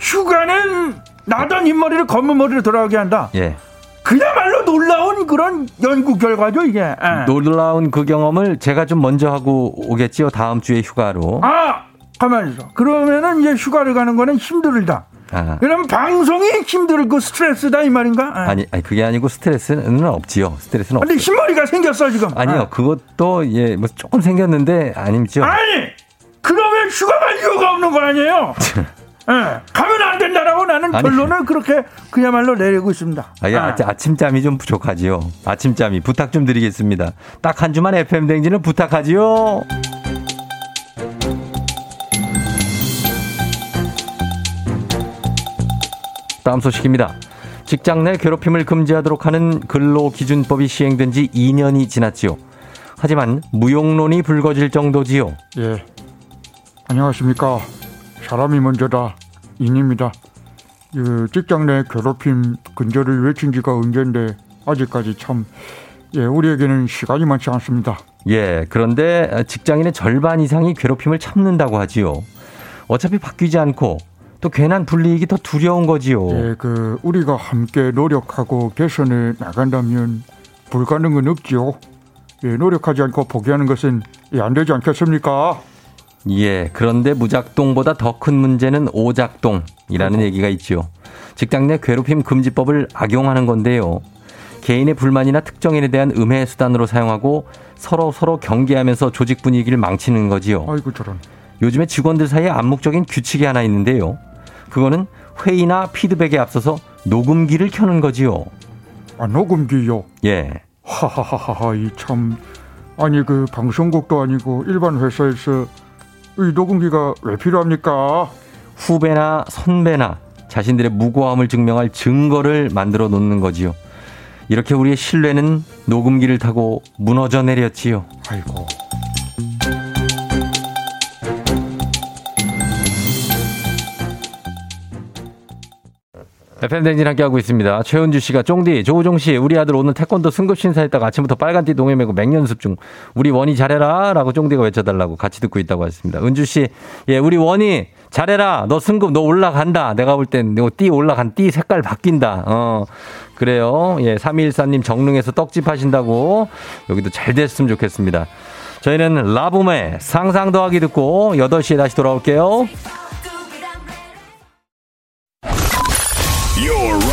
S8: 휴가는 나던 흰머리를 검은 머리로 돌아오게 한다.
S1: 예.
S8: 그야말로 놀라운 그런 연구 결과죠 이게. 예.
S1: 놀라운 그 경험을 제가 좀 먼저 하고 오겠지요. 다음 주에 휴가로.
S8: 아, 가만히 있어. 그러면은 이제 휴가를 가는 거는 힘들다.
S1: 아.
S8: 그럼 방송이 힘들고 스트레스다 이 말인가? 아.
S1: 아니, 아니 그게 아니고 스트레스는 없지요. 스트레스는
S8: 근데
S1: 없어요.
S8: 흰머리가 생겼어 지금.
S1: 아니요,
S8: 아.
S1: 그것도 예, 뭐 조금 생겼는데 아니죠.
S8: 아니 그러면 휴가 갈 이유가 없는 거 아니에요? 예, 가면 안 된다라고 나는
S1: 아니.
S8: 결론을 그렇게 그야말로 내리고 있습니다.
S1: 아, 예,
S8: 아.
S1: 아, 아침잠이 좀 부족하지요. 아침잠이 부탁 좀 드리겠습니다. 딱 한 주만 FM 댕진을 부탁하지요. 다음 소식입니다. 직장 내 괴롭힘을 금지하도록 하는 근로기준법이 시행된 지 2년이 지났지요. 하지만 무용론이 불거질 정도지요.
S8: 예. 안녕하십니까. 사람이 먼저다. 인입니다. 그 직장 내 괴롭힘 근절을 외친 지가 언젠데 아직까지 참 예, 우리에게는 시간이 많지 않습니다.
S1: 예, 그런데 직장인의 절반 이상이 괴롭힘을 참는다고 하지요. 어차피 바뀌지 않고 또 괜한 불이익이 더 두려운 거지요.
S8: 예, 그 우리가 함께 노력하고 개선해 나간다면 불가능은 없지요. 예, 노력하지 않고 포기하는 것은 예, 안 되지 않겠습니까?
S1: 예, 그런데 무작동보다 더 큰 문제는 오작동이라는 얘기가 있지요. 직장 내 괴롭힘 금지법을 악용하는 건데요. 개인의 불만이나 특정인에 대한 음해 수단으로 사용하고 서로 서로 경계하면서 조직 분위기를 망치는 거지요.
S8: 아이고 저런.
S1: 요즘에 직원들 사이에 암묵적인 규칙이 하나 있는데요. 그거는 회의나 피드백에 앞서서 녹음기를 켜는 거지요.
S8: 아 녹음기요.
S1: 예.
S8: 하하하하 이 참 아니 그 방송국도 아니고 일반 회사에서 이 녹음기가 왜 필요합니까?
S1: 후배나 선배나 자신들의 무고함을 증명할 증거를 만들어 놓는 거지요. 이렇게 우리의 신뢰는 녹음기를 타고 무너져 내렸지요.
S8: 아이고.
S1: FM 댕진 함께하고 있습니다. 최은주 씨가 쫑디, 조우종 씨, 우리 아들 오늘 태권도 승급 심사했다가 아침부터 빨간띠 동해 메고 맹연습 중. 우리 원이 잘해라 라고 쫑디가 외쳐달라고 같이 듣고 있다고 하셨습니다. 은주 씨, 예, 우리 원이 잘해라. 너 승급 너 올라간다. 내가 볼땐너띠 올라간 띠 색깔 바뀐다. 어, 그래요. 예, 3214님 정릉에서 떡집 하신다고 여기도 잘 됐으면 좋겠습니다. 저희는 라붐의 상상 더하기 듣고 8시에 다시 돌아올게요.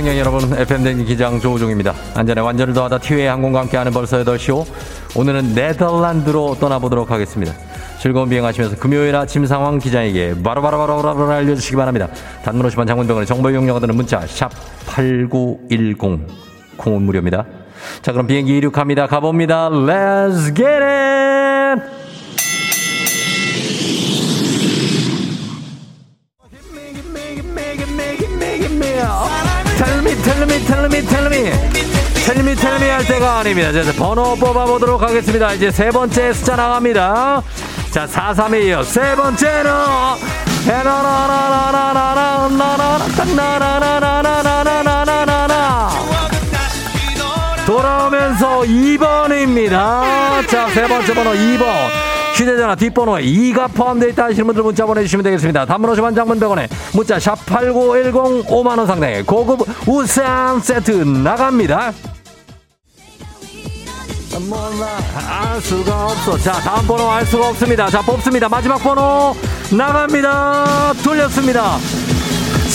S1: 승객 여러분, FM댕진 기장 조우종입니다. 안전에 완전을 더하다 티웨이 항공과 함께하는 벌써 8시오. 오늘은 네덜란드로 떠나보도록 하겠습니다. 즐거운 비행하시면서 금요일 아침 상황 기장에게 바로바로바로바로 알려주시기 바랍니다. 단문 50원 장문병원의 정보 이용료가 드는 문자 샵 8910 콩은 무료입니다. 자 그럼 비행기 이륙합니다. 가봅니다. Let's get it! 텔미 텔미 텔미 텔미 할 때가 아닙니다. 자, 번호 뽑아보도록 하겠습니다. 이제 세 번째 숫자 나갑니다. 자, 432 이어 세 번째는 돌아오면서 2번입니다. 자, 세 번째 번호 2번. 휴대전화 뒷번호에 2가 포함되어 있다 하시는 분들 문자 보내주시면 되겠습니다. 단문 50원 장문 100원에 문자 샵8910 5만원 상당의 고급 우산 세트 나갑니다. 몰라 알 수가 없어. 자 다음 번호 알 수가 없습니다. 자 뽑습니다. 마지막 번호 나갑니다. 돌렸습니다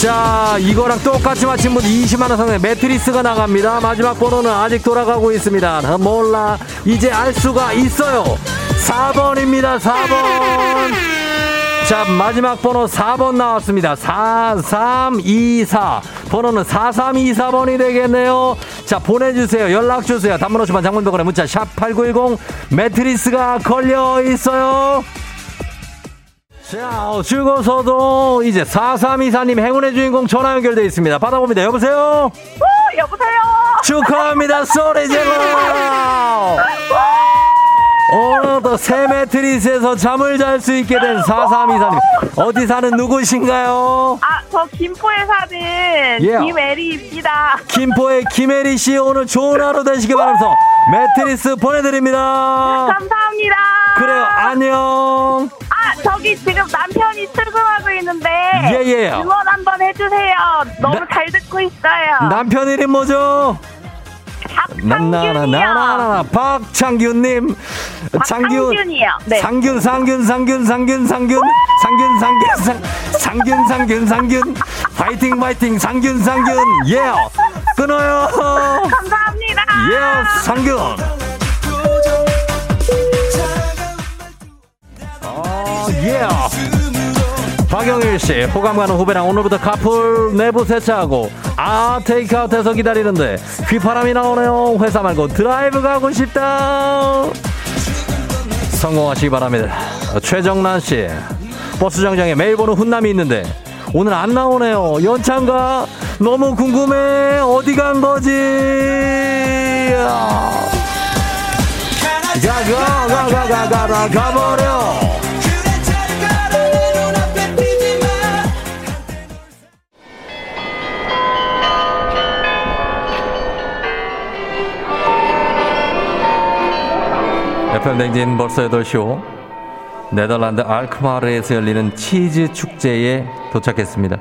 S1: 자 이거랑 똑같이 맞힌 분 20만원 상당의 매트리스가 나갑니다. 마지막 번호는 아직 돌아가고 있습니다. 아, 몰라. 이제 알 수가 있어요. 4번입니다 4번. 자 마지막 번호 4번 나왔습니다. 4324 번호는 4324번이 되겠네요. 자 보내주세요. 연락주세요. 단문 50원 장문병원에 문자 샵8910 매트리스가 걸려있어요 자 죽어서도 이제 4324님 행운의 주인공 전화 연결돼 있습니다 받아봅니다 여보세요
S5: 여보세요.
S1: 축하합니다 소리 질러 오늘도 새 매트리스에서 잠을 잘 수 있게 된 4324님. 어디 사는 누구신가요?
S9: 아, 저 김포에 사는
S1: 예.
S9: 김애리입니다.
S1: 김포의 김혜리 씨 오늘 좋은 하루 되시길 바라면서 매트리스 보내드립니다.
S9: 감사합니다.
S1: 그래요, 안녕.
S9: 아, 저기 지금 남편이 출근하고 있는데
S1: 예, 예.
S9: 응원 한번 해주세요. 너무 잘 듣고 있어요.
S1: 남편 이름 뭐죠? 나나나나나나 박창균님 창균
S9: 박창균이요. 네.
S1: 상균 상균 상균 상균 상균 상균 상균 상 상균 상균 상균 파이팅 파이팅 상균 상균 예 끊어요
S9: 감사합니다.
S1: 예 상균 예 박영일 씨 호감 가는 후배랑 오늘부터 카풀 내부 세차하고 아 테이크아웃해서 기다리는데 휘파람이 나오네요 회사 말고 드라이브 가고 싶다 성공하시기 바랍니다 최정란 씨 버스 정장에 매일 보는 훈남이 있는데 오늘 안 나오네요 연찬가 너무 궁금해 어디 간 거지 가가 가 가 가 가 가버려 FM 댕진 벌써 8시오. 네덜란드 알크마르에서 열리는 치즈 축제에 도착했습니다.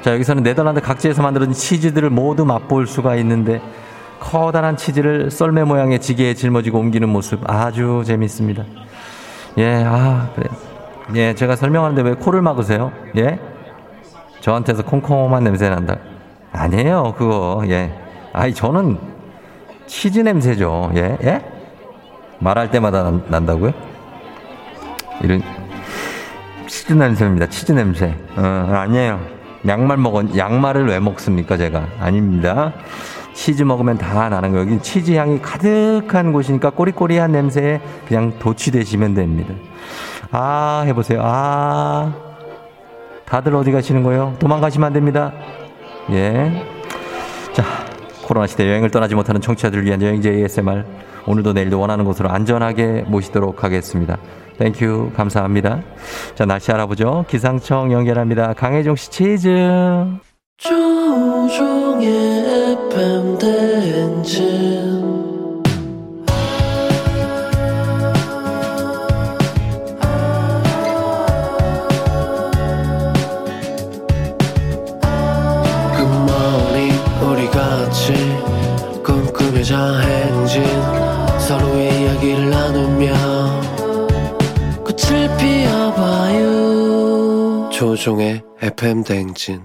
S1: 자, 여기서는 네덜란드 각지에서 만들어진 치즈들을 모두 맛볼 수가 있는데 커다란 치즈를 썰매 모양의 지게에 짊어지고 옮기는 모습 아주 재밌습니다. 예, 아, 그래요. 예, 제가 설명하는데 왜 코를 막으세요? 예? 저한테서 콩콩한 냄새 난다. 아니에요, 그거. 예. 아이, 저는 치즈 냄새죠. 예? 예? 말할 때마다 난, 난다고요? 이런 치즈 냄새입니다. 치즈 냄새. 어, 아니에요. 양말 먹은 양말을 왜 먹습니까, 제가? 아닙니다. 치즈 먹으면 다 나는 거예요. 여긴 치즈 향이 가득한 곳이니까 꼬리꼬리한 냄새에 그냥 도취되시면 됩니다. 아, 해보세요. 아. 다들 어디 가시는 거예요? 도망가시면 안 됩니다. 예. 자, 코로나 시대 여행을 떠나지 못하는 청취자들을 위한 여행제 ASMR. 오늘도 내일도 원하는 곳으로 안전하게 모시도록 하겠습니다. thank you. 감사합니다. 자, 날씨 알아보죠. 기상청 연결합니다. 강혜종 씨 치즈.
S7: 조우종의 FM 대행진 조종의 FM 대행진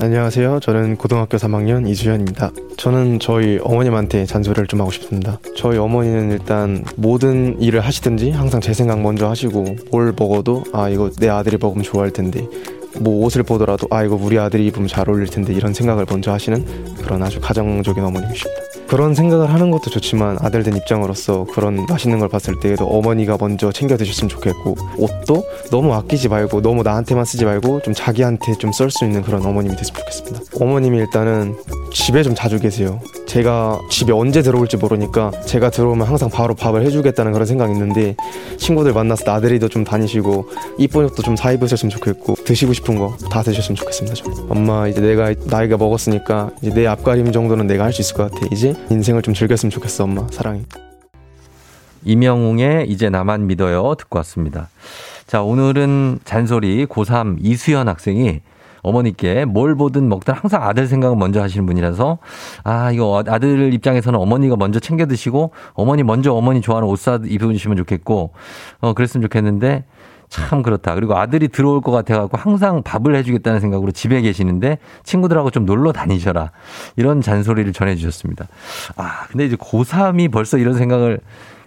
S10: 안녕하세요. 저는 고등학교 3학년 이주현입니다. 저는 저희 어머님한테 잔소리를 좀 하고 싶습니다. 저희 어머니는 일단 모든 일을 하시든지 항상 제 생각 먼저 하시고 뭘 먹어도 아 이거 내 아들이 먹으면 좋아할 텐데 뭐 옷을 보더라도 아 이거 우리 아들이 입으면 잘 어울릴 텐데 이런 생각을 먼저 하시는 그런 아주 가정적인 어머님이십니다. 그런 생각을 하는 것도 좋지만 아들 된 입장으로서 그런 맛있는 걸 봤을 때에도 어머니가 먼저 챙겨 드셨으면 좋겠고 옷도 너무 아끼지 말고 너무 나한테만 쓰지 말고 좀 자기한테 좀 쓸 수 있는 그런 어머님이 됐으면 좋겠습니다. 어머님이 일단은 집에 좀 자주 계세요. 제가 집에 언제 들어올지 모르니까 제가 들어오면 항상 바로 밥을 해주겠다는 그런 생각이 있는데 친구들 만나서 나들이도 좀 다니시고 이쁜 옷도 좀 사 입으셨으면 좋겠고 드시고 싶은 거 다 드셨으면 좋겠습니다. 저는. 엄마 이제 내가 나이가 먹었으니까 이제 내 앞가림 정도는 내가 할 수 있을 것 같아. 이제 인생을 좀 즐겼으면 좋겠어 엄마 사랑해.
S1: 이명웅의 이제 나만 믿어요 듣고 왔습니다. 자, 오늘은 잔소리 고3 이수연 학생이 어머니께 뭘 보든 먹든 항상 아들 생각을 먼저 하시는 분이라서 아, 이거 아들 입장에서는 어머니가 먼저 챙겨 드시고 어머니 먼저 어머니 좋아하는 옷 사 입으시면 좋겠고 어, 그랬으면 좋겠는데 참 그렇다. 그리고 아들이 들어올 것 같아갖고 항상 밥을 해주겠다는 생각으로 집에 계시는데 친구들하고 좀 놀러 다니셔라. 이런 잔소리를 전해주셨습니다. 아, 근데 이제 고3이 벌써 이런 생각을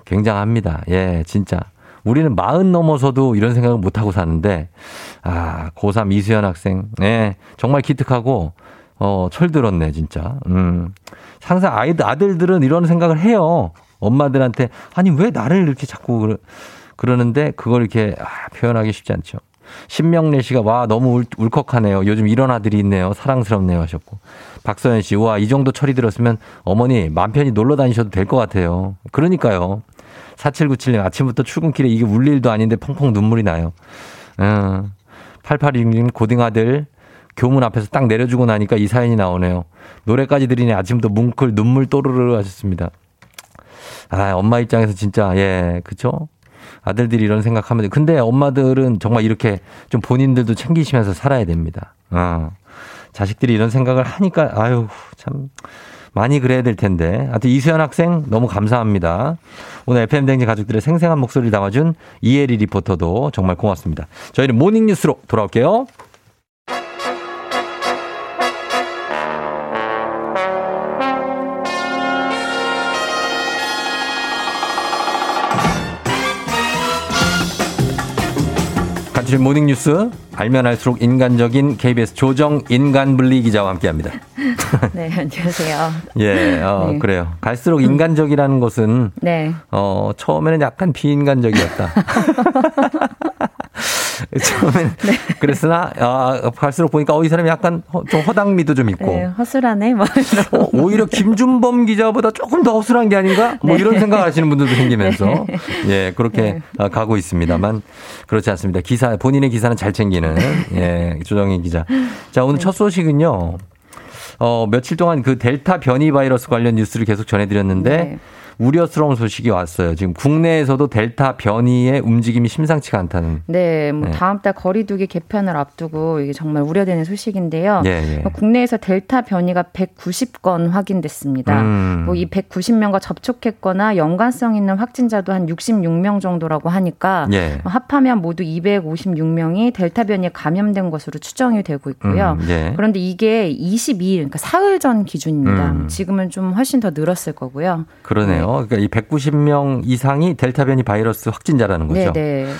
S1: 굉장합니다. 예, 진짜. 우리는 마흔 넘어서도 이런 생각을 못 하고 사는데, 아, 고3 이수연 학생, 예, 정말 기특하고, 어, 철들었네, 진짜. 음. 항상 아이들, 아들들은 이런 생각을 해요. 엄마들한테, 아니, 왜 나를 이렇게 자꾸, 그러, 그러는데, 그걸 이렇게, 아, 표현하기 쉽지 않죠. 신명래 씨가 와 너무 울, 울컥하네요. 요즘 이런 아들이 있네요. 사랑스럽네요 하셨고. 박서연 씨, 와 이 정도 철이 들었으면 어머니 맘 편히 놀러 다니셔도 될 것 같아요. 그러니까요. 4797님 아침부터 출근길에 이게 울 일도 아닌데 펑펑 눈물이 나요. 어, 8816님 고등아들 교문 앞에서 딱 내려주고 나니까 이 사연이 나오네요. 노래까지 들으니 아침부터 뭉클 눈물 또르르 하셨습니다. 아, 엄마 입장에서 진짜, 예, 그쵸? 아들들이 이런 생각하면, 돼. 근데 엄마들은 정말 이렇게 좀 본인들도 챙기시면서 살아야 됩니다. 어. 자식들이 이런 생각을 하니까, 아유, 참, 많이 그래야 될 텐데. 하여튼 이수연 학생 너무 감사합니다. 오늘 FM댕지 가족들의 생생한 목소리를 담아준 이혜리 리포터도 정말 고맙습니다. 저희는 모닝뉴스로 돌아올게요. 간추린 모닝뉴스 알면 알수록 인간적인 KBS 조정 인간분리 기자와 함께합니다.
S11: 네, 안녕하세요.
S1: 예, 어,
S11: 네.
S1: 그래요. 갈수록 인간적이라는 것은
S11: 네.
S1: 어, 처음에는 약간 비인간적이었다. 처음에는
S11: 네.
S1: 그랬으나 아, 갈수록 보니까 어, 이 사람이 약간 허- 좀 허당미도 좀 있고
S11: 네, 허술하네. 뭐.
S1: 어, 오히려 김준범 기자보다 조금 더 허술한 게 아닌가? 뭐
S11: 네.
S1: 이런 생각하시는 분들도 생기면서
S11: 네.
S1: 예 그렇게 어, 가고 있습니다만 그렇지 않습니다. 기사 본인의 기사는 잘 챙기는 예 조정희 기자. 자 오늘 첫 소식은요. 어 며칠 동안 그 델타 변이 바이러스 관련 뉴스를 계속 전해드렸는데
S11: 네.
S1: 우려스러운 소식이 왔어요. 지금 국내에서도 델타 변이의 움직임이 심상치가 않다는.
S11: 네, 뭐
S1: 네.
S11: 다음 달 거리두기 개편을 앞두고 이게 정말 우려되는 소식인데요.
S1: 예, 예.
S11: 뭐 국내에서 델타 변이가 190건 확인됐습니다.
S1: 음.
S11: 뭐이 190명과 접촉했거나 연관성 있는 확진자도 한 66명 정도라고 하니까
S1: 예.
S11: 뭐 합하면 모두 256명이 델타 변이에 감염된 것으로 추정이 되고 있고요.
S1: 음, 예.
S11: 그런데 이게 22일, 그러니까 사흘 전 기준입니다.
S1: 음.
S11: 지금은 좀 훨씬 더 늘었을 거고요.
S1: 그러네요. 그러니까 이 190명 이상이 델타 변이 바이러스 확진자라는 거죠.
S11: 네, 네.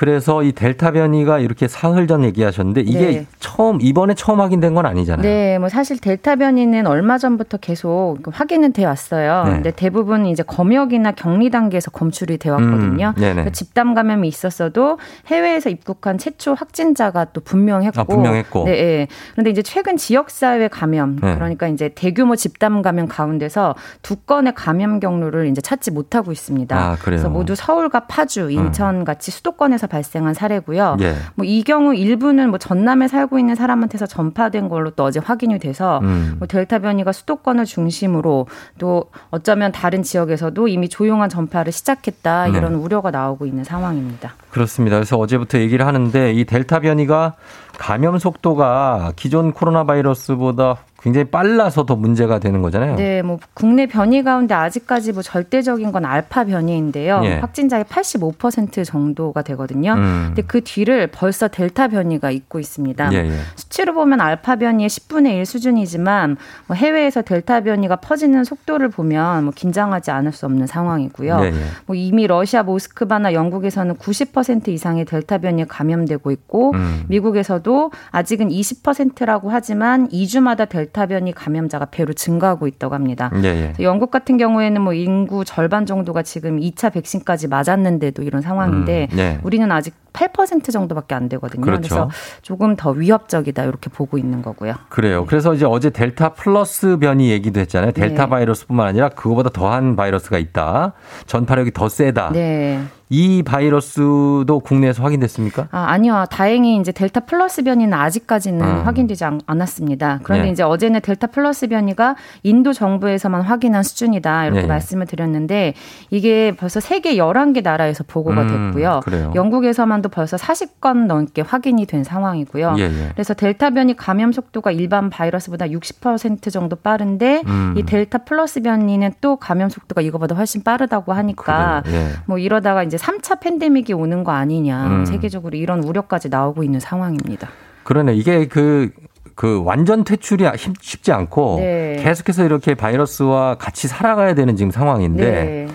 S1: 그래서 이 델타 변이가 이렇게 사흘 전 얘기하셨는데 이게
S11: 네.
S1: 처음 이번에 처음 확인된 건 아니잖아요.
S11: 네, 뭐 사실 델타 변이는 얼마 전부터 계속 확인은 돼 왔어요.
S1: 네.
S11: 근데 대부분 이제 검역이나 격리 단계에서 검출이 돼 왔거든요.
S1: 음.
S11: 그러니까 집단 감염이 있었어도 해외에서 입국한 최초 확진자가 또 분명했고.
S1: 아, 분명했고.
S11: 네, 예. 그런데 이제 최근 지역 사회 감염,
S1: 네.
S11: 그러니까 이제 대규모 집단 감염 가운데서 두 건의 감염 경로를 이제 찾지 못하고 있습니다.
S1: 아?
S11: 그래서 모두 서울과 파주, 인천 같이 수도권에서 발생한 사례고요.
S1: 예.
S11: 뭐이 경우 일부는 뭐 전남에 살고 있는 사람한테서 전파된 걸로 또 어제 확인이 돼서
S1: 음.
S11: 뭐 델타 변이가 수도권을 중심으로 또 어쩌면 다른 지역에서도 이미 조용한 전파를 시작했다
S1: 네.
S11: 이런 우려가 나오고 있는 상황입니다.
S1: 그렇습니다. 그래서 어제부터 얘기를 하는데 이 델타 변이가 감염 속도가 기존 코로나 바이러스보다 굉장히 빨라서 더 문제가 되는 거잖아요.
S11: 네, 뭐 국내 변이 가운데 아직까지 뭐 절대적인 건 알파 변이인데요.
S1: 예.
S11: 확진자의 85% 정도가 되거든요.
S1: 음.
S11: 근데 그 뒤를 벌써 델타 변이가 잇고 있습니다.
S1: 예, 예.
S11: 수치로 보면 알파 변이의 10분의 1 수준이지만 뭐 해외에서 델타 변이가 퍼지는 속도를 보면 뭐 긴장하지 않을 수 없는 상황이고요.
S1: 예, 예.
S11: 뭐 이미 러시아 모스크바나 영국에서는 90% 이상의 델타 변이에 감염되고 있고
S1: 음.
S11: 미국에서도 아직은 20%라고 하지만 2주마다 델타 변이 감염자가 배로 증가하고 있다고 합니다.
S1: 예, 예.
S11: 영국 같은 경우에는 뭐 인구 절반 정도가 지금 2차 백신까지 맞았는데도 이런 상황인데
S1: 음, 예.
S11: 우리는 아직 8% 정도밖에 안 되거든요.
S1: 그렇죠.
S11: 그래서 조금 더 위협적이다 이렇게 보고 있는 거고요.
S1: 그래요. 그래서 이제 어제 델타 플러스 변이 얘기도 했잖아요. 델타
S11: 네.
S1: 바이러스뿐만 아니라 그거보다 더한 바이러스가 있다. 전파력이 더 세다.
S11: 네.
S1: 이 바이러스도 국내에서 확인됐습니까?
S11: 아, 아니요. 다행히 이제 델타 플러스 변이는 아직까지는
S1: 음.
S11: 확인되지 않, 않았습니다. 그런데
S1: 예.
S11: 이제 어제는 델타 플러스 변이가 인도 정부에서만 확인한 수준이다. 이렇게
S1: 예.
S11: 말씀을 드렸는데 이게 벌써 세계 11개 나라에서 보고가
S1: 음,
S11: 됐고요.
S1: 그래요.
S11: 영국에서만도 벌써 40건 넘게 확인이 된 상황이고요.
S1: 예, 예.
S11: 그래서 델타 변이 감염 속도가 일반 바이러스보다 60% 정도 빠른데
S1: 음.
S11: 이 델타 플러스 변이는 또 감염 속도가 이거보다 훨씬 빠르다고 하니까.
S1: 예.
S11: 뭐 이러다가 이제 3차 팬데믹이 오는 거 아니냐.
S1: 음.
S11: 세계적으로 이런 우려까지 나오고 있는 상황입니다.
S1: 그러네. 이게 그, 그 완전 퇴출이 힘- 쉽지 않고
S11: 네.
S1: 계속해서 이렇게 바이러스와 같이 살아가야 되는 지금 상황인데
S11: 네.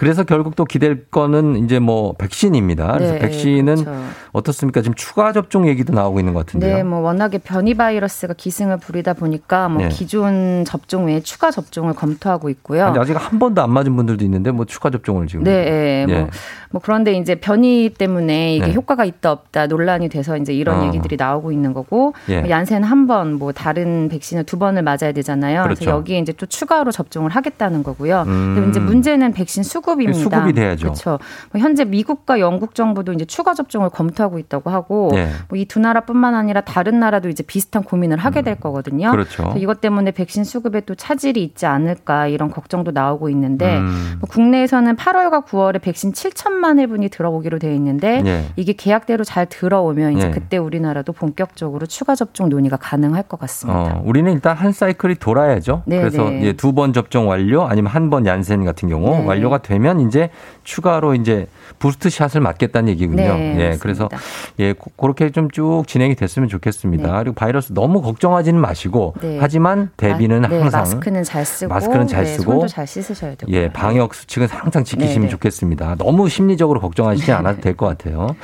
S1: 그래서 결국 또 기댈 거는 이제 뭐 백신입니다. 그래서
S11: 네,
S1: 백신은
S11: 그렇죠.
S1: 어떻습니까? 지금 추가 접종 얘기도 나오고 있는 것 같은데요.
S11: 네, 뭐 워낙에 변이 바이러스가 기승을 부리다 보니까 뭐
S1: 네.
S11: 기존 접종 외에 추가 접종을 검토하고 있고요.
S1: 근데 아직 한 번도 안 맞은 분들도 있는데 뭐 추가 접종을 지금.
S11: 네, 예,
S1: 예.
S11: 뭐, 뭐 그런데 이제 변이 때문에 이게
S1: 네.
S11: 효과가 있다 없다 논란이 돼서 이제 이런
S1: 어.
S11: 얘기들이 나오고 있는 거고
S1: 예.
S11: 뭐 얀센 한 번, 뭐 다른 백신을 두 번을 맞아야 되잖아요.
S1: 그렇죠.
S11: 그래서 여기에 이제 또 추가로 접종을 하겠다는 거고요.
S1: 음.
S11: 근데 이제 문제는 백신 수급 입니다.
S1: 수급이 돼야죠.
S11: 그렇죠. 뭐 현재 미국과 영국 정부도 이제 추가 접종을 검토하고 있다고 하고
S1: 예.
S11: 뭐이두 나라뿐만 아니라 다른 나라도 이제 비슷한 고민을 하게 될 거거든요.
S1: 그렇죠.
S11: 이것 때문에 백신 수급에 또 차질이 있지 않을까 이런 걱정도 나오고 있는데
S1: 음.
S11: 뭐 국내에서는 8월과 9월에 백신 7천만 회분이 들어오기로 돼 있는데
S1: 예.
S11: 이게 계약대로 잘 들어오면 이제
S1: 예.
S11: 그때 우리나라도 본격적으로 추가 접종 논의가 가능할 것 같습니다.
S1: 어, 우리는 일단 한 사이클이 돌아야죠.
S11: 네,
S1: 그래서
S11: 네.
S1: 두번 접종 완료 아니면 한 번 얀센 같은 경우
S11: 네.
S1: 완료가 되면 이제 추가로 이제 부스트 샷을 맞겠다는 얘기군요.
S11: 네,
S1: 예,
S11: 맞습니다.
S1: 그래서 예, 고- 그렇게 좀 쭉 진행이 됐으면 좋겠습니다. 그리고 바이러스 너무 걱정하지는 마시고
S11: 네.
S1: 하지만 대비는
S11: 마- 네,
S1: 항상
S11: 마스크는 잘 쓰고
S1: 마스크는 잘
S11: 네,
S1: 쓰고
S11: 손도 잘 씻으셔야 되고
S1: 예, 방역 수칙은 항상 지키시면
S11: 네, 네.
S1: 좋겠습니다. 너무 심리적으로 걱정하시지 않아도 될 것 같아요.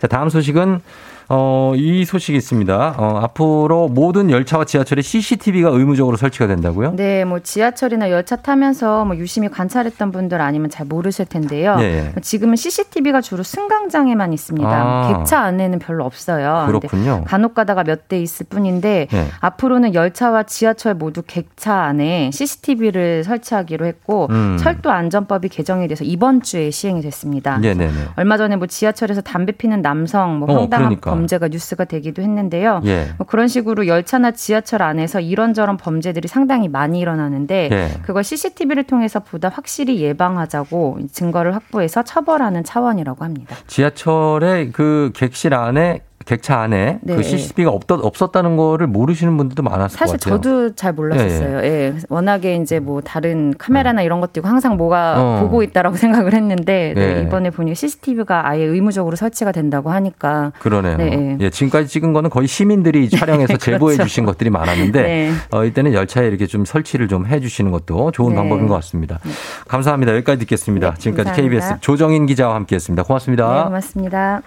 S1: 자, 다음 소식은 어, 이 소식이 있습니다. 어, 앞으로 모든 열차와 지하철에 CCTV가 의무적으로 설치가 된다고요?
S11: 네, 뭐 지하철이나 열차 타면서 뭐 유심히 관찰했던 분들 아니면 잘 모르실 텐데요.
S1: 예, 예.
S11: 뭐 지금은 CCTV가 주로 승강장에만 있습니다.
S1: 아.
S11: 객차 안에는 별로 없어요.
S1: 그렇군요.
S11: 간혹 가다가 몇 대 있을 뿐인데
S1: 네.
S11: 앞으로는 열차와 지하철 모두 객차 안에 CCTV를 설치하기로 했고
S1: 음.
S11: 철도 안전법이 개정이 돼서 이번 주에 시행이 됐습니다.
S1: 네네네.
S11: 얼마 전에 뭐 지하철에서 담배 피는 남성 뭐
S1: 어,
S11: 황당한
S1: 그러니까.
S11: 범죄가 뉴스가 되기도 했는데요.
S1: 예.
S11: 뭐 그런 식으로 열차나 지하철 안에서 이런저런 범죄들이 상당히 많이 일어나는데
S1: 예.
S11: 그걸 CCTV를 통해서 보다 확실히 예방하자고 증거를 확보해서 처벌하는 차원이라고 합니다.
S1: 지하철의 그 객실 안에 객차 안에
S11: 네.
S1: 그 CCTV가 없었다는 거를 모르시는 분들도 많았을
S11: 사실
S1: 것 같아요.
S11: 저도 잘 몰랐었어요. 예, 워낙에 이제 뭐 다른 카메라나 이런 것도 있고 항상 뭐가
S1: 어.
S11: 보고 있다라고 생각을 했는데 네,
S1: 네.
S11: 이번에 보니 CCTV가 아예 의무적으로 설치가 된다고 하니까
S1: 그러네요.
S11: 네.
S1: 예, 지금까지 찍은 거는 거의 시민들이 촬영해서
S11: 그렇죠.
S1: 제보해 주신 것들이 많았는데
S11: 네.
S1: 어, 이때는 열차에 이렇게 좀 설치를 좀 해 주시는 것도 좋은
S11: 네.
S1: 방법인 것 같습니다. 감사합니다. 여기까지 듣겠습니다. 지금까지
S11: 감사합니다.
S1: KBS 조정인 기자와 함께했습니다. 고맙습니다.
S11: 네, 고맙습니다.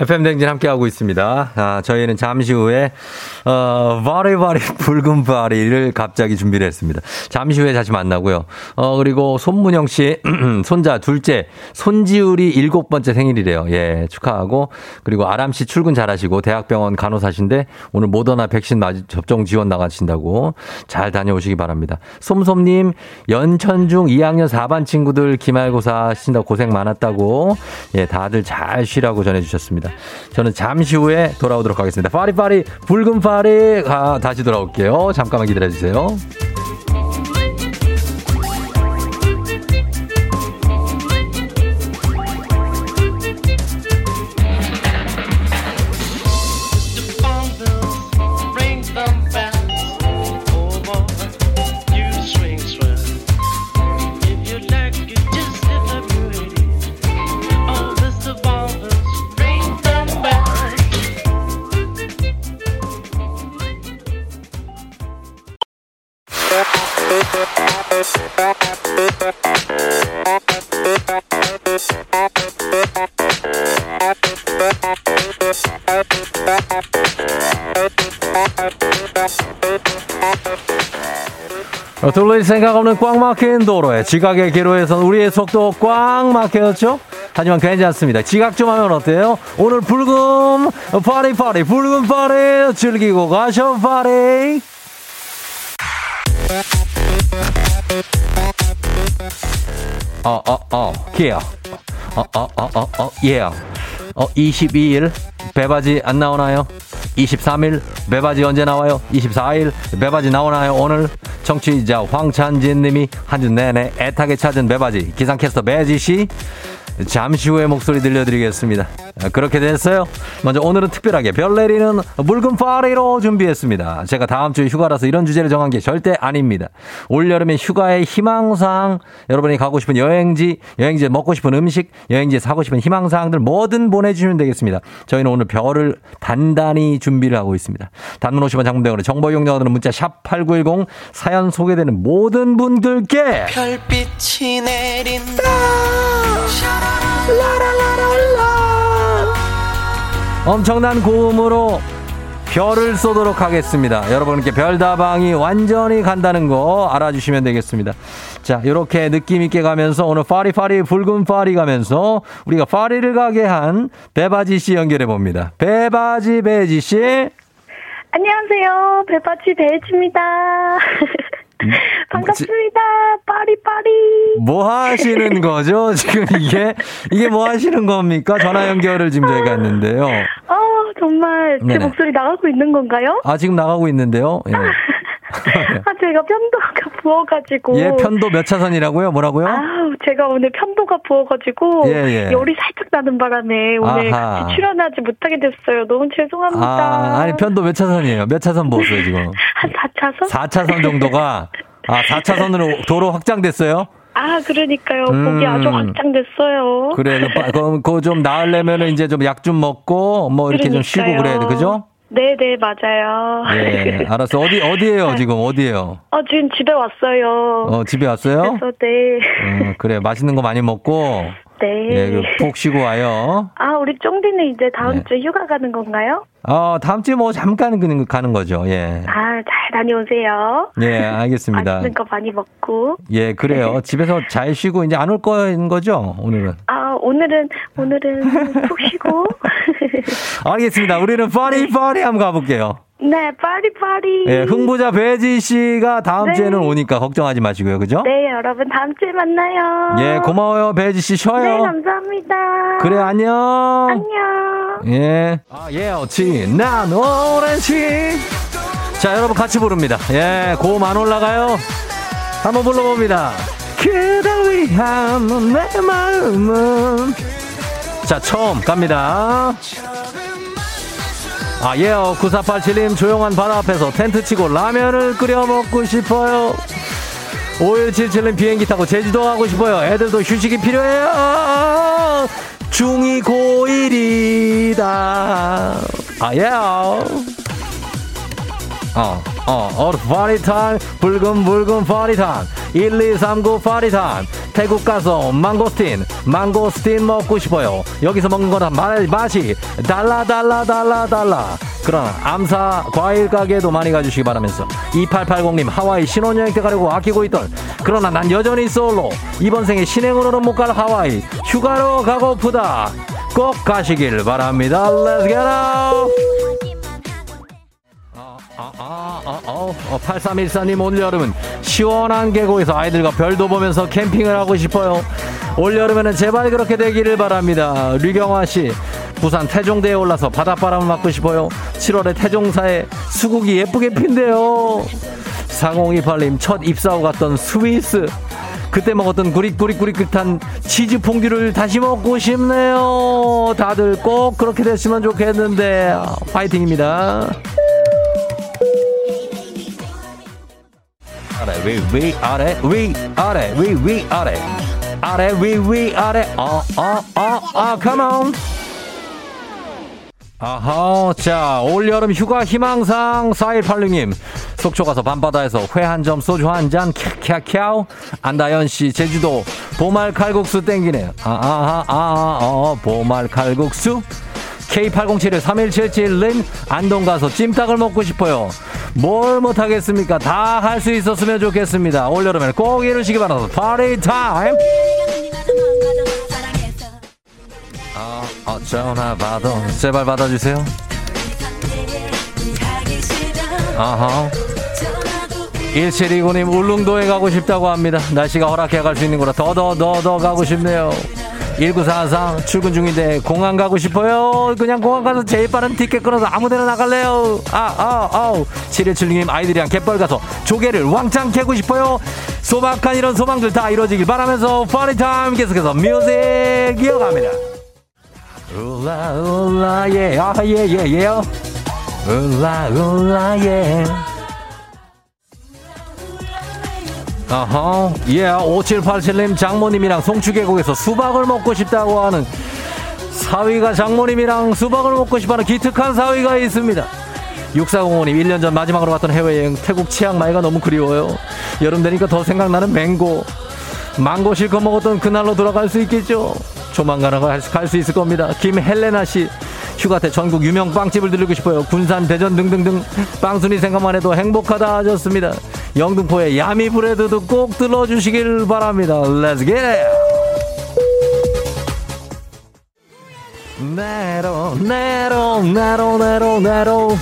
S1: FM 댕진 함께하고 있습니다. 아, 저희는 잠시 후에, 어, 바리바리 붉은 바리를 갑자기 준비를 했습니다. 잠시 후에 다시 만나고요. 어, 그리고 손문영 씨, 손자 둘째, 손지율이 일곱 번째 생일이래요. 예, 축하하고. 그리고 아람 씨 출근 잘하시고, 대학병원 간호사신데, 오늘 모더나 백신 맞, 접종 지원 나가신다고 잘 다녀오시기 바랍니다. 솜솜님, 연천중 2학년 4반 친구들 기말고사 하신다고 고생 많았다고, 예, 다들 잘 쉬라고 전해주셨습니다. 저는 잠시 후에 돌아오도록 하겠습니다. 파리파리, 붉은 파리, 아, 다시 돌아올게요. 잠깐만 기다려 주세요. 둘러일 생각 없는 꽉 막힌 도로에 지각의 기로에선 우리의 속도 꽉 막혔죠? 하지만 괜찮습니다. 지각 좀 하면 어때요? 오늘 붉은 파리 파리 붉은 파리 즐기고 가셔 파리 어, 어, 어, 기어. 어, 어, 어, 어, 어, 예. 어, 22일 배바지 안 나오나요? 23일 배바지 언제 나와요? 24일 배바지 나오나요? 오늘 정치자 황찬진 님이 한 주 내내 애타게 찾은 배바지 기상캐스터 배지 씨 잠시 후에 목소리 들려드리겠습니다. 아, 그렇게 됐어요. 먼저 오늘은 특별하게 별 내리는 묽은 파리로 준비했습니다. 제가 다음 주에 휴가라서 이런 주제를 정한 게 절대 아닙니다. 올여름에 휴가의 희망사항, 여러분이 가고 싶은 여행지, 여행지에 먹고 싶은 음식, 여행지에 사고 싶은 희망사항들 뭐든 보내주시면 되겠습니다. 저희는 오늘 별을 단단히 준비를 하고 있습니다. 단문 50원 장문병원의 정보 이용료들은 문자 샵 8910 사연 소개되는 모든 분들께
S4: 별빛이 내린다
S1: 엄청난 고음으로 별을 쏘도록 하겠습니다. 여러분께 별다방이 완전히 간다는 거 알아주시면 되겠습니다. 자, 이렇게 느낌 있게 가면서 오늘 파리파리 붉은 파리 가면서 우리가 파리를 가게 한 배바지 씨 연결해 봅니다. 배바지 배지 씨.
S9: 안녕하세요. 배바지 배지입니다. 반갑습니다. 빠리빠리.
S1: 뭐 하시는 거죠? 지금 이게 이게 뭐 하시는 겁니까? 전화 연결을 지금 저희가 했는데요.
S9: 어, 정말 제
S1: 네네.
S9: 목소리 나가고 있는 건가요?
S1: 아, 지금 나가고 있는데요. 예.
S9: 아, 제가 편도가 부어가지고.
S1: 예, 편도 몇 차선이라고요? 뭐라고요?
S9: 아우, 제가 오늘 편도가 부어가지고.
S1: 예, 예.
S9: 열이 살짝 나는 바람에 오늘
S1: 아하.
S9: 같이 출연하지 못하게 됐어요. 너무 죄송합니다.
S1: 아, 아니 편도 몇 차선이에요? 몇 차선 보세요 지금?
S9: 한 4차선?
S1: 4차선 정도가 아 4차선으로 도로 확장됐어요?
S9: 아, 그러니까요.
S1: 음.
S9: 목이 아주 확장됐어요.
S1: 그래, 그 빠- 그럼 그거 좀 나으려면은 이제 좀 약 좀 먹고 뭐 이렇게 좀 쉬고 그래야 돼, 그죠?
S9: 네 네, 맞아요.
S1: 예, 알았어. 어디 어디예요 지금 어디예요?
S9: 어, 지금 집에 왔어요.
S1: 어 집에 왔어요?
S9: 그래서 네.
S1: 어, 그래 맛있는 거 많이 먹고
S9: 네.
S1: 예, 그푹 쉬고 와요.
S9: 아, 우리 쫑디는 이제 다음
S1: 네.
S9: 주에 휴가 가는 건가요?
S1: 어 다음 주에 뭐 잠깐 그- 가는 거죠. 예,
S9: 아, 잘 다녀오세요.
S1: 예, 알겠습니다.
S9: 맛있는 거 많이 먹고.
S1: 예, 그래요. 집에서 잘 쉬고 이제 안 올 거인 거죠 오늘은.
S9: 아, 오늘은, 오늘은 푹 쉬고.
S1: 알겠습니다. 우리는 파리 파리 한번 가볼게요.
S9: 네, 빠리빠리.
S1: 예, 흥부자 배지 씨가 다음
S9: 네.
S1: 주에는 오니까 걱정하지 마시고요. 그죠?
S9: 네, 여러분 다음 주에 만나요.
S1: 예, 고마워요. 배지 씨
S9: 네,
S1: 쉬어요.
S9: 감사합니다.
S1: 그래, 안녕.
S9: 안녕.
S1: 예. 아, 예, 어치. 난 오렌지. 자, 여러분 같이 부릅니다. 예, 고음 안 올라가요? 한번 불러봅니다. 그댈 위한 내 마음은. 자, 처음 갑니다. 아, 예요. 9487님 조용한 바다 앞에서 텐트 치고 라면을 끓여 먹고 싶어요. 5177님 비행기 타고 제주도 가고 싶어요. 애들도 휴식이 필요해요. 중2 고1이다. 아, 예요. 어, 어, 어, 파리탄, 붉은 붉은 파리탄, 1239 파리탄, 태국 가서 망고스틴, 망고스틴 먹고 싶어요. 여기서 먹는 거랑 말, 맛이 달라, 달라, 달라, 달라. 그러나 암사 과일 가게도 많이 가주시기 바라면서 2880님 하와이 신혼여행 때 가려고 아끼고 있던. 그러나 난 여전히 솔로. 이번 생에 신행으로는 못 갈 하와이. 휴가로 가고프다. 꼭 가시길 바랍니다. Let's out 아, 아, 어, 어, 8314님 올 여름은 시원한 계곡에서 아이들과 별도 보면서 캠핑을 하고 싶어요. 올 여름에는 제발 그렇게 되기를 바랍니다. 류경화 씨, 부산 태종대에 올라서 바닷바람을 맞고 싶어요. 7월에 태종사에 수국이 예쁘게 핀대요. 4028님 첫 입사 후 갔던 스위스. 그때 먹었던 구릿구릿구릿한 치즈 퐁듀를 다시 먹고 싶네요. 다들 꼭 그렇게 됐으면 좋겠는데 파이팅입니다. 아래 위 위 아래 위 아래 위 위 아래. 아래 위 위 아래. 어어어어 come on. 아하 자 올여름 휴가 희망상 4186님. 속초 가서 밤바다에서 회 한 점 소주 한 잔 캬캬캬 안다현씨 제주도. 보말 칼국수 땡기네요 아아 아 아, 어, 보말 칼국수 K80713177님 안동 가서 찜닭을 먹고 싶어요. 뭘 못하겠습니까? 다 할 수 있었으면 좋겠습니다. 올여름에는 꼭 이루시기 바랍니다. 파리 타임! 아, 아, 전화 받아. 제발 받아주세요. 아하. 1729님 울릉도에 가고 싶다고 합니다. 날씨가 허락해 갈 수 있는 거라 더더더더 가고 싶네요. 1944 출근 중인데 공항 가고 싶어요. 그냥 공항 가서 제일 빠른 티켓 끊어서 아무데나 나갈래요. 아, 아, 아우. 7176님 아이들이랑 갯벌 가서 조개를 왕창 캐고 싶어요. 소박한 이런 소망들 다 이루어지길 바라면서 party time 계속해서 music 이어갑니다. 울라 울라 예. 아, 예, 예, 예. 울라 울라 예. 아하, 예, 5787님 장모님이랑 송추계곡에서 수박을 먹고 싶다고 하는 사위가 장모님이랑 수박을 먹고 싶어하는 기특한 사위가 있습니다. 6405님 1년 전 마지막으로 갔던 해외여행 태국 치앙마이가 너무 그리워요. 여름 되니까 더 생각나는 맹고. 망고 실컷 먹었던 그날로 돌아갈 수 있겠죠. 조만간 갈수 있을 겁니다. 김헬레나 씨. 휴가 때 전국 유명 빵집을 들리고 싶어요. 군산, 대전 등등등 빵순이 생각만 해도 행복하다 하셨습니다. 영등포의 야미 브레드도 꼭 들러주시길 바랍니다. Let's get! 네로 네로 네로 네로 네로.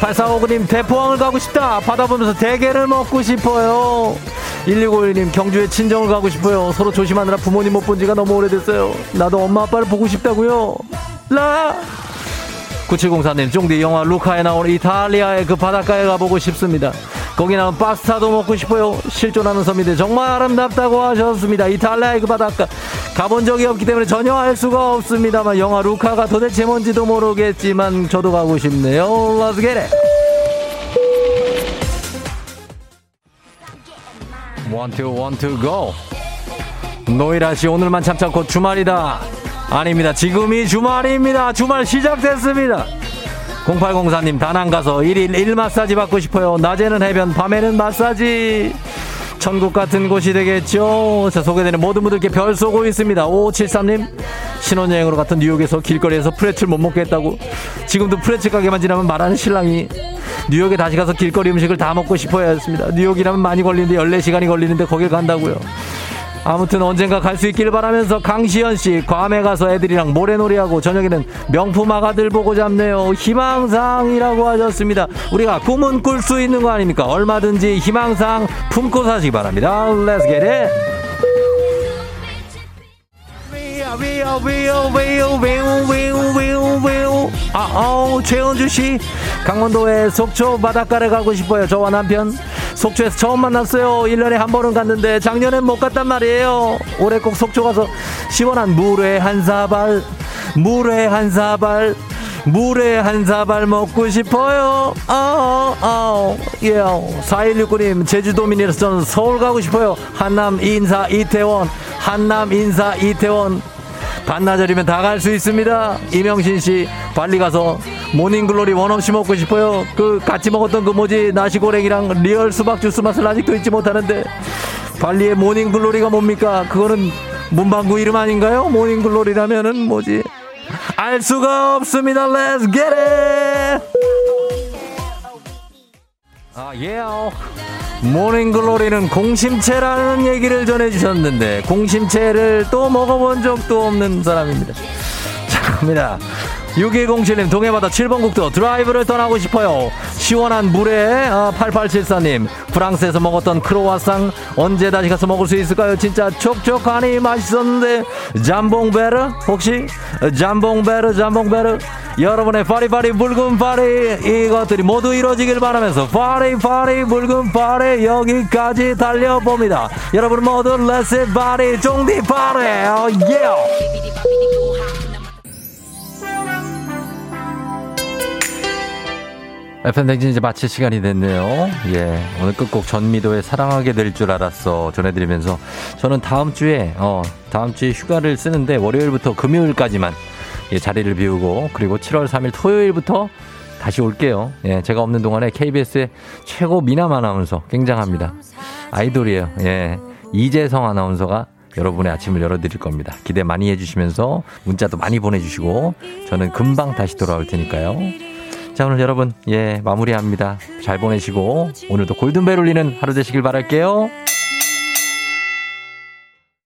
S1: 8459님 대포항을 가고 싶다. 바다 보면서 대게를 먹고 싶어요. 1651님 경주에 친정을 가고 싶어요. 서로 조심하느라 부모님 못 본 지가 너무 오래됐어요. 나도 엄마 아빠를 보고 싶다고요. 라! 9704님 쫑디 영화 루카에 나오는 이탈리아의 그 바닷가에 가보고 싶습니다 거기 나온 파스타도 먹고 싶어요. 실존하는 섬인데 정말 아름답다고 하셨습니다. 이탈리아의 그 바닷가. 가본 적이 없기 때문에 전혀 알 수가 없습니다만 영화 루카가 도대체 뭔지도 모르겠지만 저도 가고 싶네요. Let's get it. One two go. 노이라 씨 오늘만 참참 곧 주말이다. 아닙니다. 지금이 주말입니다. 주말 시작됐습니다 0804님 다낭 가서 1일 1마사지 받고 싶어요. 낮에는 해변 밤에는 마사지. 천국 같은 곳이 되겠죠? 자 소개되는 모든 분들께 별 쏘고 있습니다. 5573님 신혼여행으로 갔던 뉴욕에서 길거리에서 프레츠를 못 먹겠다고. 지금도 프레츠 가게만 지나면 말하는 신랑이 뉴욕에 다시 가서 길거리 음식을 다 먹고 싶어야 했습니다. 뉴욕이라면 많이 걸리는데 14시간이 걸리는데 거길 간다고요 아무튼 언젠가 갈 수 있길 바라면서 강시연 씨 괌에 가서 애들이랑 모래놀이하고 저녁에는 명품 아가들 보고 잡네요. 희망상이라고 하셨습니다. 우리가 꿈은 꿀 수 있는 거 아닙니까? 얼마든지 희망상 품고 사시기 바랍니다. Let's get it. 아, 어, 최은주 씨 강원도에 속초 바닷가를 가고 싶어요 저와 남편 속초에서 처음 만났어요 1년에 한 번은 갔는데 작년엔 못 갔단 말이에요 올해 꼭 속초 가서 시원한 물회 한 사발 물회 한 사발 물회 한 사발 먹고 싶어요. 어, 어, 예. 4169님, 제주도민이라서 저는 서울 가고 싶어요. 한남 인사 이태원, 한남 인사 이태원. 반나절이면 다 갈 수 있습니다. 이명신 씨, 발리 가서 morning glory 원 없이 먹고 싶어요. 그 같이 먹었던 그 뭐지 나시고랭이랑 real 수박 주스 맛을 아직도 잊지 못하는데 발리의 morning glory가 뭡니까? 그거는 문방구 이름 아닌가요? 모닝글로리라면은 뭐지? 알 수가 없습니다. Let's get it. 아, 예. morning glory는 공심채라는 얘기를 전해주셨는데 공심채를 또 먹어본 적도 없는 사람입니다. 자, 갑니다. 6107님 동해바다 7번 국도 드라이브를 떠나고 싶어요. 시원한 물에 아, 8874님 프랑스에서 먹었던 크로와상 언제 다시 가서 먹을 수 있을까요? 진짜 촉촉하니 맛있었는데 잠봉베르 혹시 잠봉베르 잠봉베르 여러분의 파리파리 붉은 파리 이것들이 모두 이루어지길 바라면서 파리파리 붉은 파리 여기까지 달려봅니다. 여러분 모두 렛츠 파리 종디 파리 어, 예. FM댕진 이제 마칠 시간이 됐네요. 예. 오늘 끝곡 전미도의 사랑하게 될 줄 알았어 전해드리면서 저는 다음 주에, 어, 다음 주에 휴가를 쓰는데 월요일부터 금요일까지만 예, 자리를 비우고 그리고 7월 3일 토요일부터 다시 올게요. 예, 제가 없는 동안에 KBS의 최고 미남 아나운서 굉장합니다. 아이돌이에요. 예. 이재성 아나운서가 여러분의 아침을 열어드릴 겁니다. 기대 많이 해주시면서 문자도 많이 보내주시고 저는 금방 다시 돌아올 테니까요. 자, 오늘 여러분, 예, 마무리합니다. 잘 보내시고, 오늘도 골든벨 울리는 하루 되시길 바랄게요.